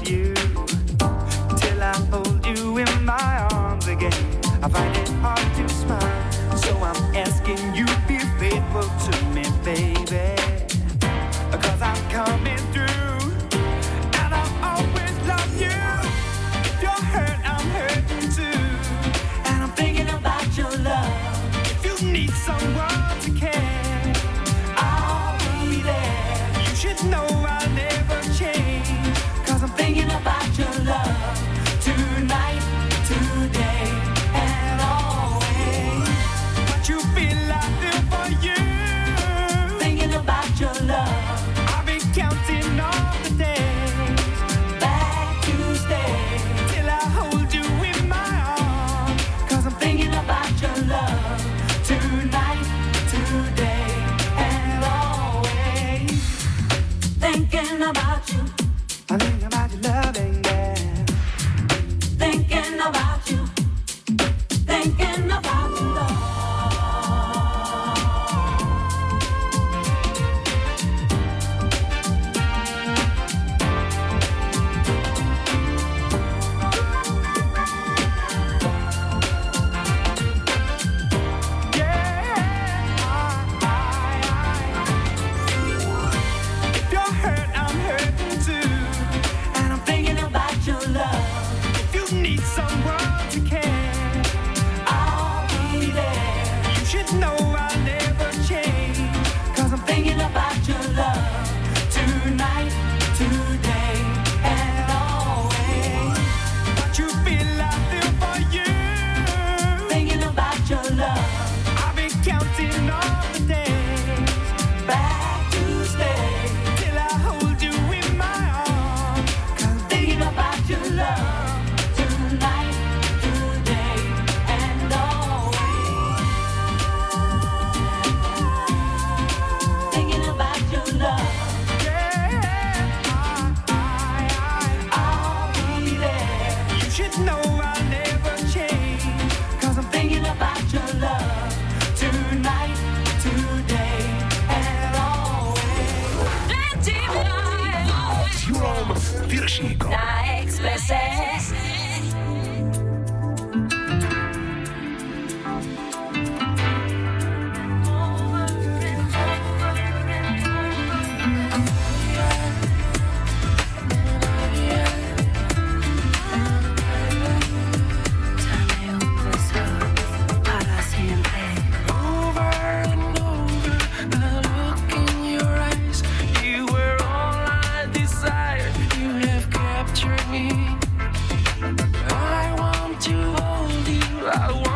I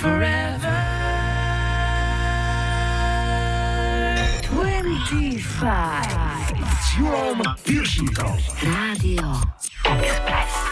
forever. 25. you're all Tjom Radio. Express.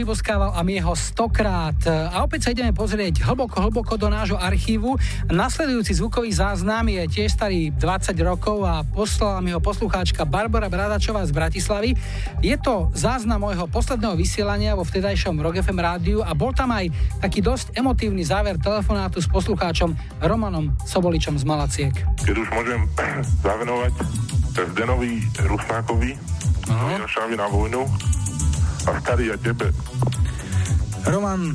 vyboskával a my ho stokrát. A opäť sa ideme pozrieť hlboko, hlboko do nášho archívu. Nasledujúci zvukový záznam je tiež starý 20 rokov a poslala mi ho poslucháčka Barbara Bradačová z Bratislavy. Je to záznam môjho posledného vysielania vo vtedajšom Rock FM rádiu a bol tam aj taký dosť emotívny záver telefonátu s poslucháčom Romanom Soboličom z Malaciek. Keď už môžem *clears throat* zavenovať Zdenovi Rusnákovi, Aha. Jaršavi na vojnu, a starý a tebe. Roman,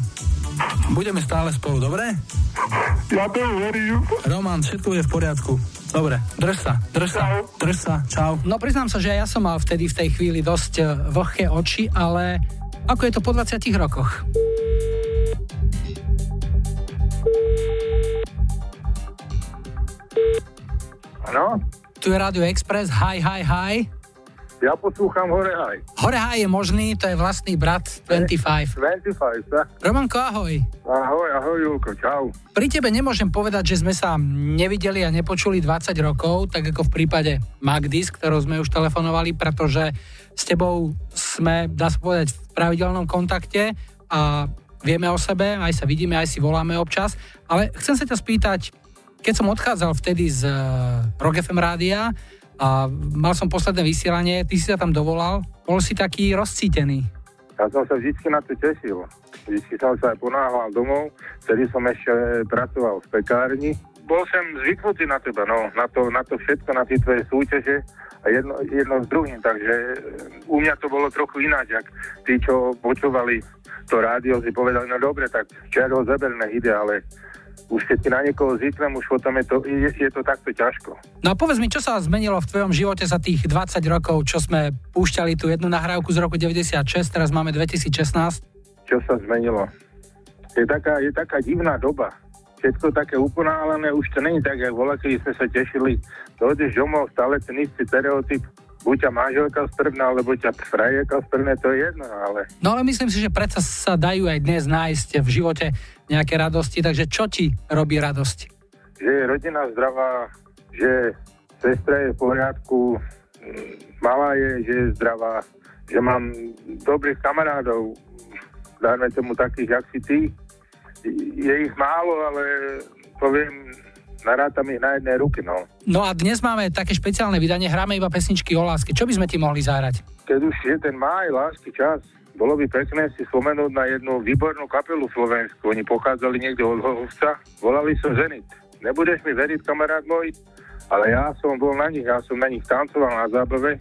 budeme stále spolu, dobre? Ja to verím. Roman, všetko je v poriadku. Dobre, drž sa, drž sa, drž sa, čau. No priznám sa, že ja som mal vtedy v tej chvíli dosť eh, vlhké oči, ale ako je to po 20 rokoch? Áno? Tu je Radio Express, hi, hi, hi. Ja poslúcham Hore Haj. Hore Haj je možný, to je vlastný brat 25. 25, tak? Romanko, ahoj. Ahoj, ahoj, Julko, čau. Pri tebe nemôžem povedať, že sme sa nevideli a nepočuli 20 rokov, tak ako v prípade Magdis, ktorou sme už telefonovali, pretože s tebou sme, dá sa povedať, v pravidelnom kontakte a vieme o sebe, aj sa vidíme, aj si voláme občas. Ale chcem sa ťa spýtať, keď som odchádzal vtedy z eh, Rock FM rádia a mal som posledné vysielanie, ty si sa tam dovolal, bol si taký rozcítený. Ja som sa vždy na to tešil. Vždy som sa aj ponáhľal domov, vtedy som ešte pracoval v pekárni. Bol som zvyknutý na teba, no, na to, na to všetko, na tie tvoje súťaže a jedno, jedno s druhým, takže e, u mňa to bolo trochu ináč, ak tí, čo počúvali to rádio, si povedali, no dobre, tak čerho zeberné ide, ale už keď na niekoho zvyknem, už potom je to, je, je to takto ťažko. No a povedz mi, čo sa zmenilo v tvojom živote za tých 20 rokov, čo sme púšťali tú jednu nahrávku z roku 96, teraz máme 2016. Čo sa zmenilo? Je taká, je taká divná doba. Všetko také uponálené, už to není tak, jak voľa, keď sme sa tešili. Dojdeš domov, stále ten istý stereotyp, buď ťa manželka strvná, alebo ťa frajerka strvne, to je jedno, ale No ale myslím si, že predsa sa dajú aj dnes nájsť v živote nejaké radosti, takže čo ti robí radosť? že je rodina zdravá, že sestra je v poriadku, mm, malá je, že je zdravá, že mám dobrých kamarádov, dajme tomu takých, jak si ty. Je ich málo, ale poviem, narátam ich na jednej ruky, no. No a dnes máme také špeciálne vydanie, hráme iba pesničky o láske. Čo by sme ti mohli zahrať? Keď už je ten máj, lásky čas, bolo by pekné si spomenúť na jednu výbornú kapelu Slovensku. Oni pochádzali niekde od Hovca, volali sa Zenit. Nebudeš mi veriť, kamarát môj, ale ja som bol na nich, ja som na nich tancoval na zábave.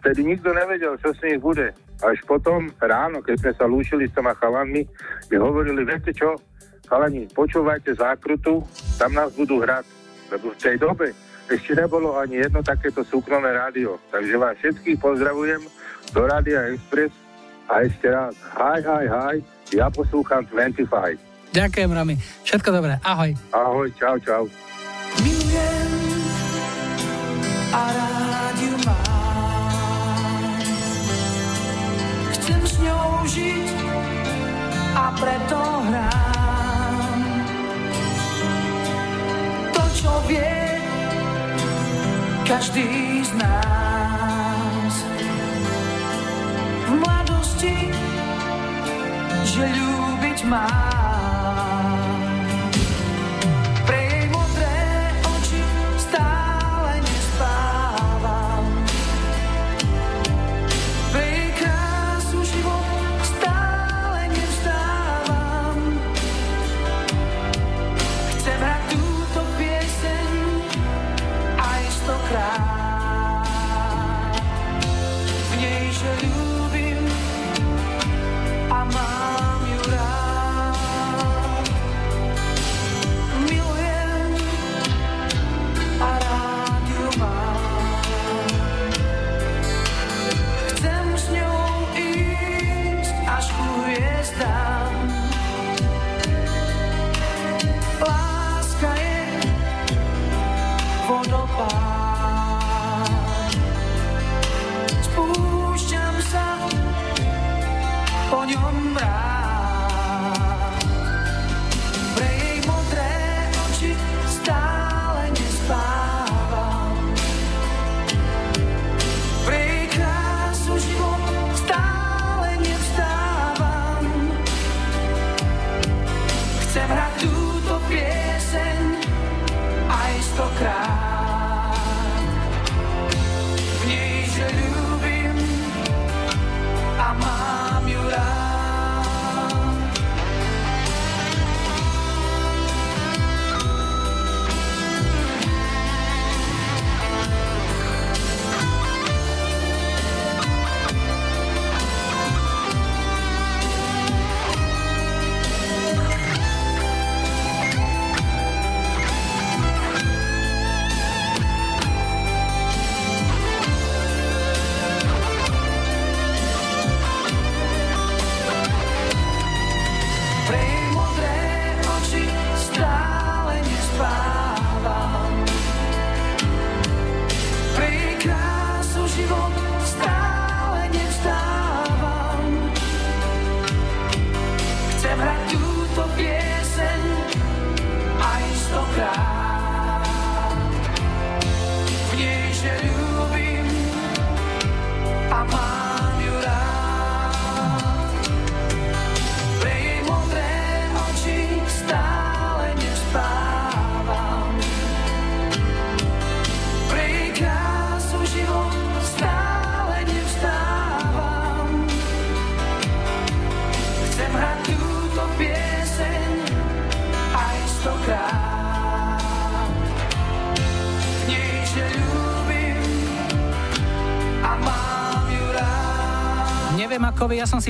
Vtedy nikto nevedel, čo s nich bude. Až potom ráno, keď sme sa lúčili s toma chalanmi, mi hovorili, viete čo, chalani, počúvajte zákrutu, tam nás budú hrať. Lebo v tej dobe ešte nebolo ani jedno takéto súkromné rádio. Takže vás všetkých pozdravujem do Rádia Express a ešte raz, hi, hi, hi, ja poslúcham 25. Ďakujem, Rami. Všetko dobré. Ahoj. Ahoj, čau, čau. Milujem a rád ju mám. Chcem s ňou žiť a preto hrám. To, čo vie každý z nás. Mladosti, že ľúbiť mám.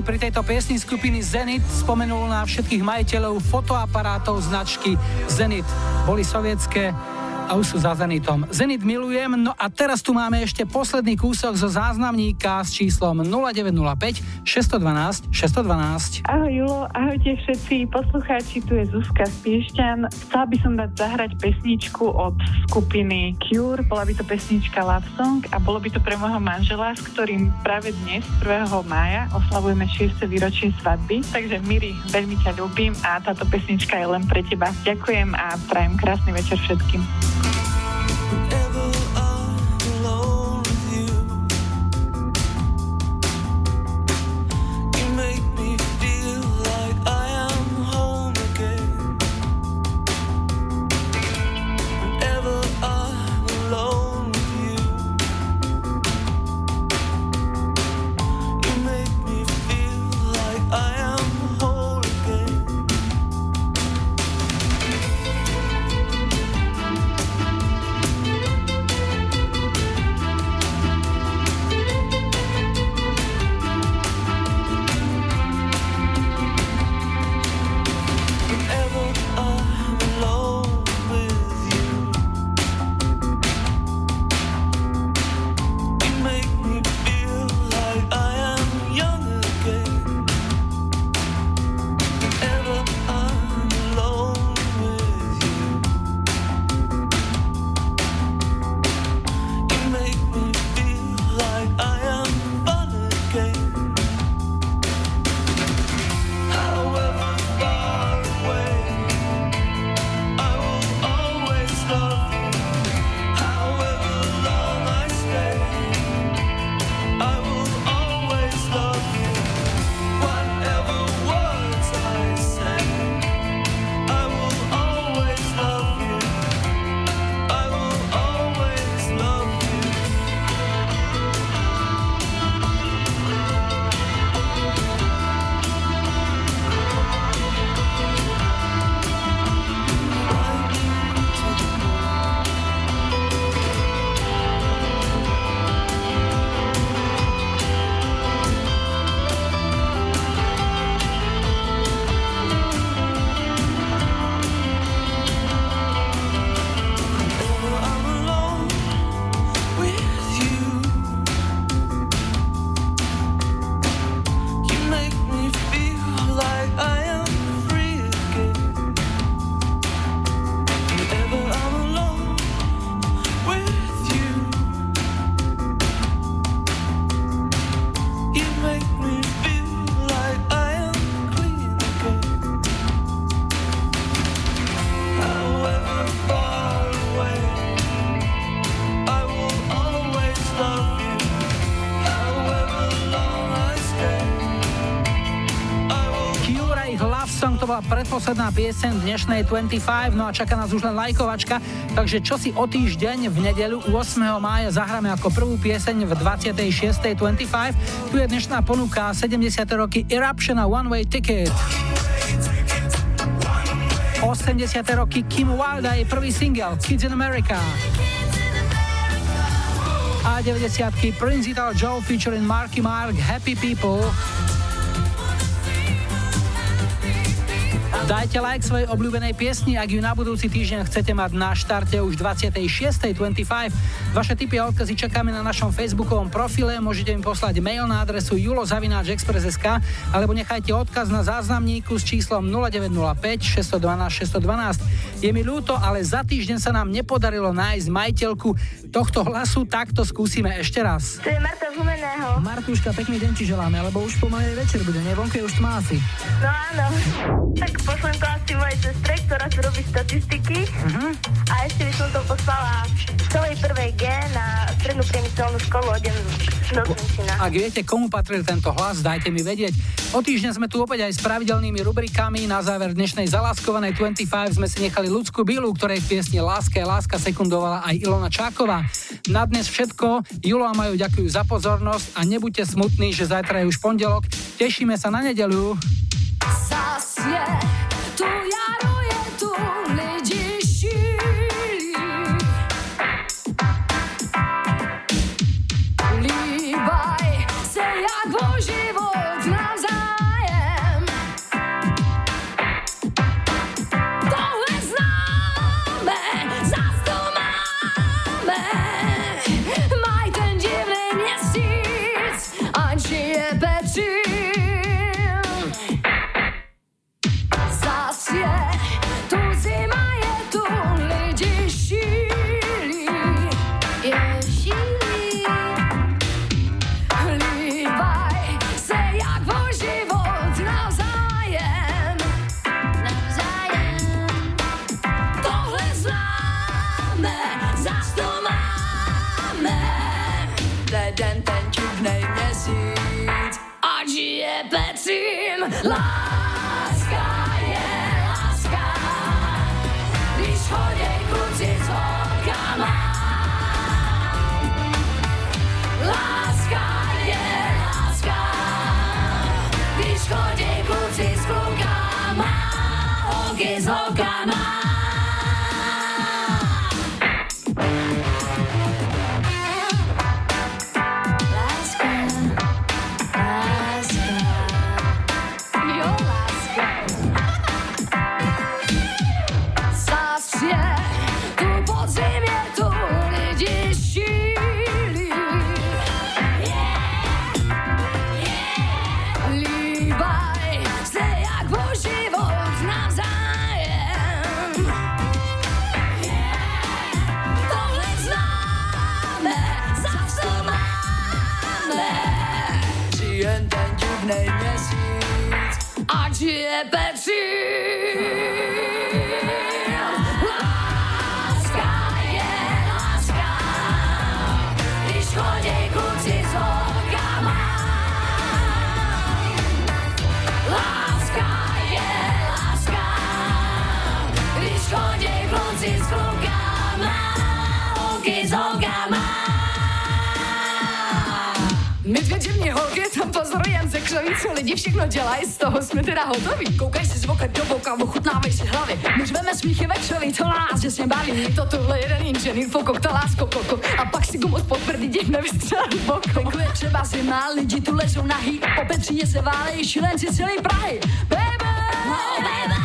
Si pri tejto piesni skupiny Zenit spomenul na všetkých majiteľov fotoaparátov značky Zenit. Boli sovietské a už sú za Zenitom. Zenit milujem, no a teraz tu máme ešte posledný kúsok zo záznamníka s číslom 0905 612 612. Ahoj Julo, ahojte všetci poslucháči, tu je Zuzka z Piešťan. Chcela by som dať zahrať pesničku od skupiny Cure, bola by to pesnička Love Song a bolo by to pre môjho manžela, s ktorým práve dnes, 1. mája, oslavujeme 6. výročie svadby. Takže Miri, veľmi ťa ľúbim a táto pesnička je len pre teba. Ďakujem a prajem krásny večer všetkým. Bola predposledná pieseň dnešnej 25, no a čaká nás už len lajkovačka, takže čo si o týždeň v nedeľu 8. mája zahráme ako prvú pieseň v 26. 25. Tu je dnešná ponuka 70. roky Eruption a One Way Ticket. 80. roky Kim Wilde a jej prvý single Kids in America. A 90. Prince Ital Joe featuring Marky Mark Happy People. Dajte like svojej obľúbenej piesni, ak ju na budúci týždeň chcete mať na štarte už 26.25. Vaše tipy a odkazy čakáme na našom facebookovom profile, môžete mi poslať mail na adresu julozavináčexpress.sk alebo nechajte odkaz na záznamníku s číslom 0905 612 612. Je mi ľúto, ale za týždeň sa nám nepodarilo nájsť majiteľku tohto hlasu, tak to skúsime ešte raz. To je Marta z Humeného. Martuška, pekný deň ti želáme, lebo už pomaly večer bude, ne? Vonku je už tma asi. No áno. Tak pošlem to asi mojej sestre, ktorá si robí statistiky. Mhm. A ešte by som to poslala celej prvej G na strednú priemyselnú školu odem do. Ak viete, komu patril tento hlas, dajte mi vedieť. O týždeň sme tu opäť aj s pravidelnými rubrikami. Na záver dnešnej zaláskovanej 25 sme si nechali ľudskú bílu, ktorej v piesni Láska je láska sekundovala aj Ilona Čáková. Na dnes všetko. Julo a Majo ďakujú za pozornosť a nebuďte smutní, že zajtra je už pondelok. Tešíme sa na nedeľu. Zas je tu jaro, je tu lidi pecím. Láska pozorujem ze křoví, co lidi všechno dělají, z toho jsme teda hotoví. Koukaj si z voka do boka, ochutnávej si hlavy. My řveme smíchy ve křoví, to nás že baví. To tohle jeden inženýr fokok, ta lásko koko. A pak si gumu pod prdí děch nevystřelil boko. Venku je třeba zima, lidi tu lezou nahý. Po Petříně se válejí šilenci celý Prahy. Baby! Oh, baby!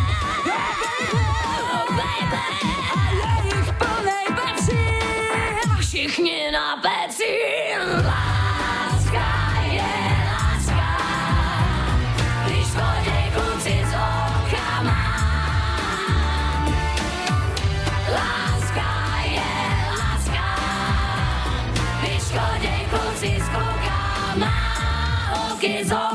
A je jich plnej Petřín. Všichni na Petřín. Holky s